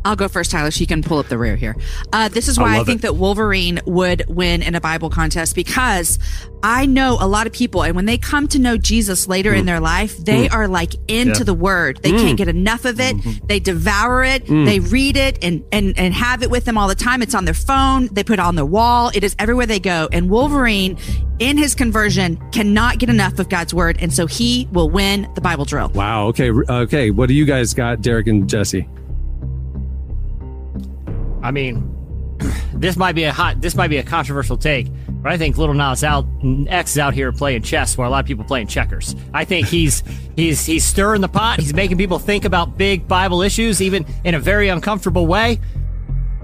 I'll go first, Tyler, so you can pull up the rear here. Uh, this is why I, love think it. that Wolverine would win in a Bible contest because I know a lot of people, and when they come to know Jesus later in mm. their life, they mm. are like into Yeah. the Word. They can't mm. get enough of it. Mm-hmm. They devour it. They read it and and and have it with them all the time. It's on their phone. They put it on their wall. It is everywhere they go. And Wolverine, in his conversion, cannot get enough of God's Word, and so he will win the Bible drill. Wow. Okay. Okay. What do you guys got, Derek and Jesse? I mean, this might be a hot, this might be a controversial take, but I think Lil Nas out X is out here playing chess while a lot of people playing checkers. I think he's he's he's stirring the pot. He's making people think about big Bible issues, even in a very uncomfortable way.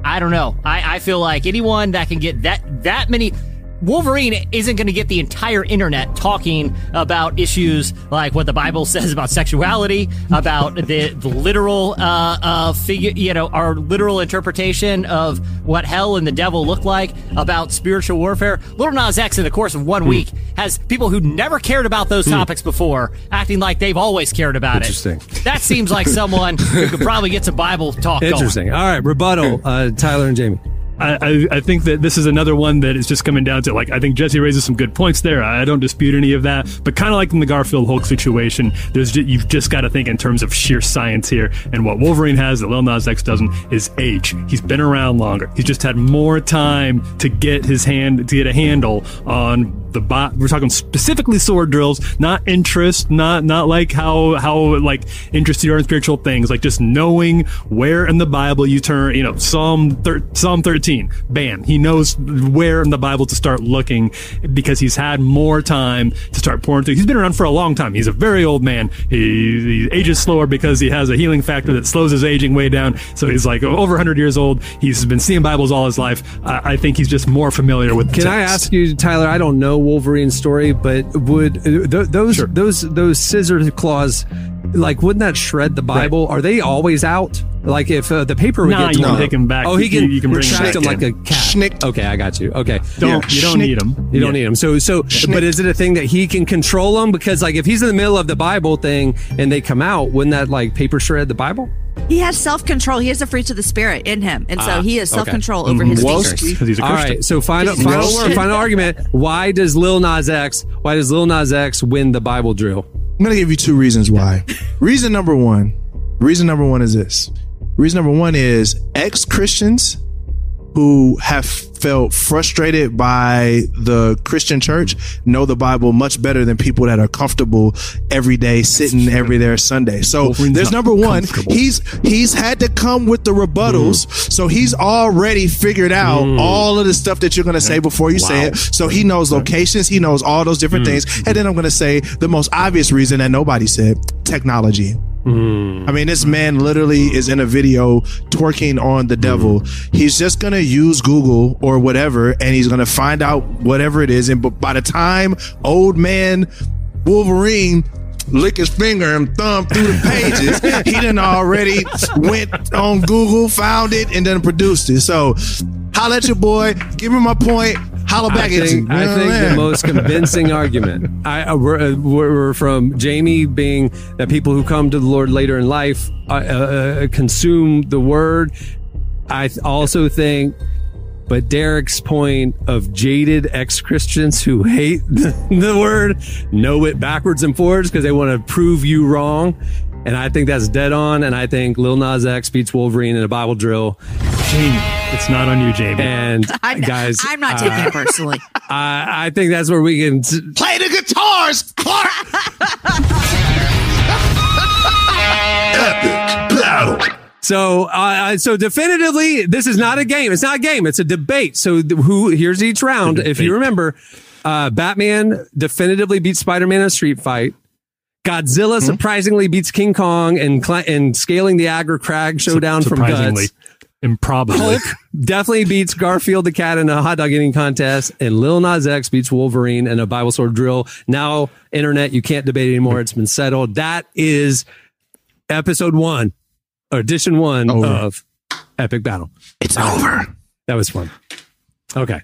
I don't know. I, I feel like anyone that can get that that many. Wolverine isn't going to get the entire internet talking about issues like what the Bible says about sexuality, about the, the literal uh, uh, figure, you know, our literal interpretation of what hell and the devil look like, about spiritual warfare. Lil Nas X, in the course of one Hmm. week, has people who never cared about those topics before acting like they've always cared about Interesting. it. Interesting. That seems like someone who could probably get some Bible talk going. Interesting. All right, rebuttal. Uh, Tyler and Jamie. I, I, think that this is another one that is just coming down to like I think Jesse raises some good points there. I don't dispute any of that, but kind of like in the Garfield Hulk situation, there's ju- you've just got to think in terms of sheer science here. And what Wolverine has that Lil Nas X doesn't is age. He's been around longer. He's just had more time to get his hand to get a handle on the bot. We're talking specifically sword drills, not interest, not not like how how like interested you are in spiritual things, like just knowing where in the Bible you turn. You know, Psalm thir- Psalm thirteen. Bam, he knows where in the Bible to start looking because he's had more time to start pouring through. He's been around for a long time. He's a very old man. He, he ages slower because he has a healing factor that slows his aging way down. So he's like over 100 years old. He's been seeing Bibles all his life. I, I think he's just more familiar with. The Can I ask you, Tyler? I don't know Wolverine's story, but would uh, th- those those those scissor claws, like, wouldn't that shred the Bible? Are they always out? Like, if uh, the paper would Nah, get you can torn take 'em back. Oh, he can. you can bring 'em retract back them like a in. cat. Okay, I got you. Okay, Don't you don't need them. You don't need them. So, so, but is it a thing that he can control them? Because, like, if he's in the middle of the Bible thing and they come out, wouldn't that like paper shred the Bible? He has self control. He has the fruits of the spirit in him, and so Ah, he has self control over his Woski. fingers. he's a All Christian. right. So final final word, final argument. Why does Lil Nas X? Why does Lil Nas X win the Bible drill? I'm gonna give you two reasons why. reason number one, reason number one is this. Reason number one is ex Christians who have felt frustrated by the Christian church know the Bible much better than people that are comfortable every day sitting every there Sunday. So there's number one. He's he's had to come with the rebuttals, so he's already figured out all of the stuff that you're gonna say before you say it. So he knows locations, he knows all those different things, and then I'm gonna say the most obvious reason that nobody said technology. Mm. I mean, this man literally is in a video twerking on the devil. Mm. He's just gonna use Google or whatever, and he's gonna find out whatever it is. And b- by the time old man Wolverine lick his finger and thumb through the pages, he done already went on Google, found it, and then produced it. So, holla at your boy, give him my point, holla back I think, I think the most convincing argument I, uh, we're, uh, we're from Jamie being that people who come to the Lord later in life uh, uh, consume the Word. I th- also think, but Derek's point of jaded ex Christians who hate the, the Word know it backwards and forwards because they want to prove you wrong. And I think that's dead on. And I think Lil Nas X beats Wolverine in a Bible drill. Jamie, it's not on you, Jamie. And I'm, guys, I'm not uh, taking it personally. I, I think that's where we can. Play the guitars, Clark. Epic battle. So, uh, so definitively, this is not a game. It's not a game. It's a debate. So, th- who here's each round. If you remember, uh, Batman definitively beats Spider Man in a street fight. Godzilla surprisingly beats King Kong and cl- and scaling the Aggro Crag showdown from Surprisingly, Guts. Improbably. Hulk definitely beats Garfield the cat in a hot dog eating contest, and Lil Nas X beats Wolverine in a Bible sword drill. Now, internet, you can't debate anymore. It's been settled. That is episode one, or edition one Over. of Epic Battle. It's over. That was fun. Okay.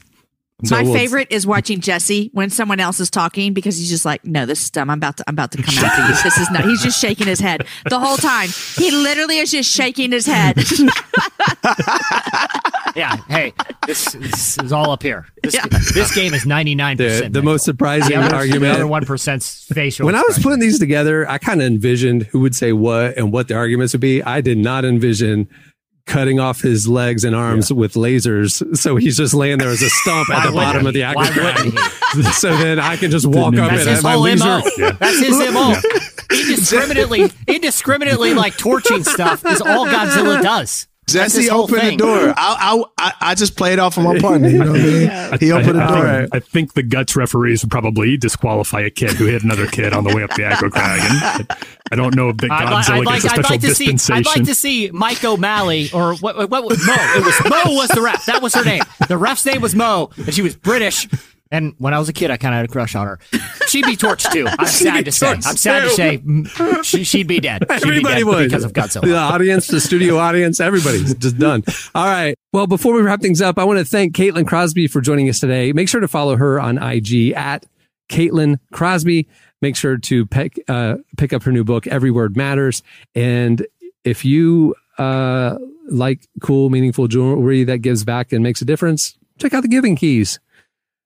So My we'll- favorite is watching Jesse when someone else is talking because he's just like, "No, this is dumb. I'm about to, I'm about to come after you. This is not." He's just shaking his head the whole time. He literally is just shaking his head. Yeah. Hey, this, this is all up here. This, Yeah. this game is 99%. The, the most surprising the other, the argument. other 1%'s facial. when I was putting these together, I kind of envisioned who would say what and what the arguments would be. I did not envision cutting off his legs and arms with lasers. So he's just laying there as a stump at the bottom of the Why Aggro wouldn't Crag. so then I can just walk up and his at my whole leisure. That's his MO. Indiscriminately, indiscriminately, like torching stuff is all Godzilla does. That's Jesse opened thing. the door. I, I, I, I just played off of my partner. You know what I mean? He opened the door. I, I think the guts referees would probably disqualify a kid who hit another kid on the way up the aggro crag. And I, I don't know if the I'd, Godzilla I'd like, gets a I'd special like to see. dispensation. I'd like to see Mike O'Malley or what? What? what Mo? It was Mo was the ref. That was her name. The ref's name was Mo, and she was British. And when I was a kid, I kind of had a crush on her. She'd be torched too. I'm sad to say. I'm sad to say mm, she, she'd be dead. She'd Everybody be dead would because of Godzilla. The audience, the studio audience, everybody's just done. All right. Well, before we wrap things up, I want to thank Caitlin Crosby for joining us today. Make sure to follow her on IG at Caitlin Crosby. Make sure to pick uh, pick up her new book, Every Word Matters. And if you uh, like cool, meaningful jewelry that gives back and makes a difference, check out the Giving Keys.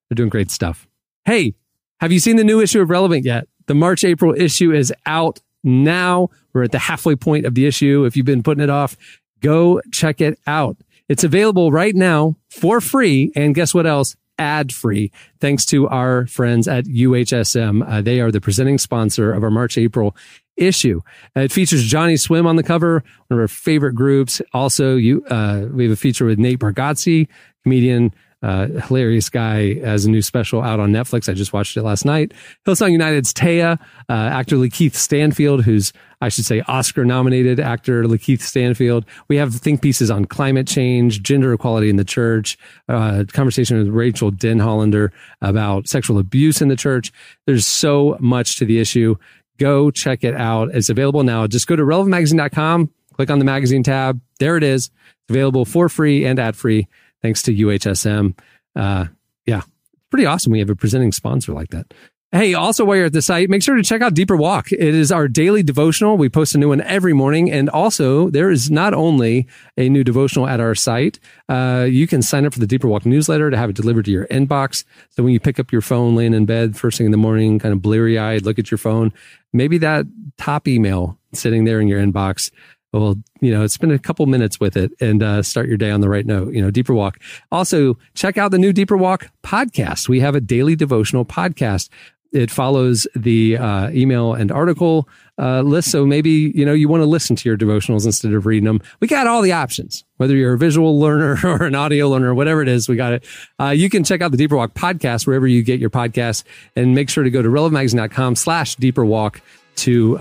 They're doing great stuff. Hey, have you seen the new issue of Relevant yet? The March April issue is out now. We're at the halfway point of the issue. If you've been putting it off, go check it out. It's available right now for free. And guess what else? Ad free. Thanks to our friends at UHSM. Uh, they are the presenting sponsor of our March April issue. Uh, it features Johnnyswim on the cover, one of our favorite groups. Also, you, uh, we have a feature with Nate Bargatze, comedian, uh, hilarious guy as a new special out on Netflix. I just watched it last night. Hillsong United's Taya, uh, actor Lakeith Stanfield, who's, I should say, Oscar nominated actor Lakeith Stanfield. We have think pieces on climate change, gender equality in the church, uh, conversation with Rachel Denhollander about sexual abuse in the church. There's so much to the issue. Go check it out. It's available now. Just go to relevantmagazine.com, click on the magazine tab. There it is. It's available for free and ad free thanks to UHSM. Uh, yeah, pretty awesome. We have a presenting sponsor like that. Hey, also while you're at the site, make sure to check out Deeper Walk. It is our daily devotional. We post a new one every morning. And also there is not only a new devotional at our site, uh, you can sign up for the Deeper Walk newsletter to have it delivered to your inbox. So when you pick up your phone laying in bed first thing in the morning, kind of bleary eyed, look at your phone, maybe that top email sitting there in your inbox well, you know, spend a couple minutes with it and uh, start your day on the right note. You know, Deeper Walk. Also, check out the new Deeper Walk podcast. We have a daily devotional podcast. It follows the uh, email and article uh, list. So maybe, you know, you want to listen to your devotionals instead of reading them. We got all the options, whether you're a visual learner or an audio learner, whatever it is, we got it. Uh, you can check out the Deeper Walk podcast wherever you get your podcasts and make sure to go to relevantmagazine.com slash deeper walk to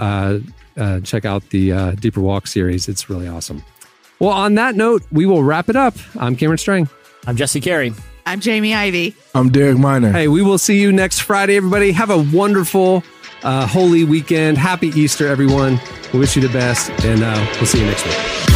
uh, check out the uh, Deeper Walk series. It's really awesome. Well, on that note, we will wrap it up. I'm Cameron Strang. I'm Jesse Carey. I'm Jamie Ivey. I'm Derek Minor. Hey, we will see you next Friday, everybody. Have a wonderful, uh, holy weekend. Happy Easter, everyone. We wish you the best, and uh, we'll see you next week.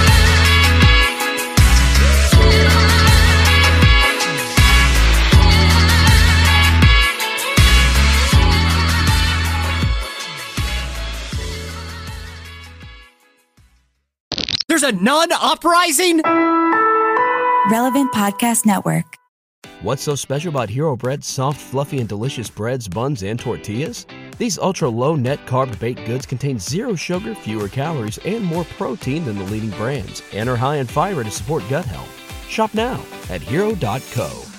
There's a nun uprising? Relevant Podcast Network. What's so special about Hero Bread's soft, fluffy, and delicious breads, buns, and tortillas? These ultra low net carb baked goods contain zero sugar, fewer calories, and more protein than the leading brands, and are high in fiber to support gut health. Shop now at hero.co.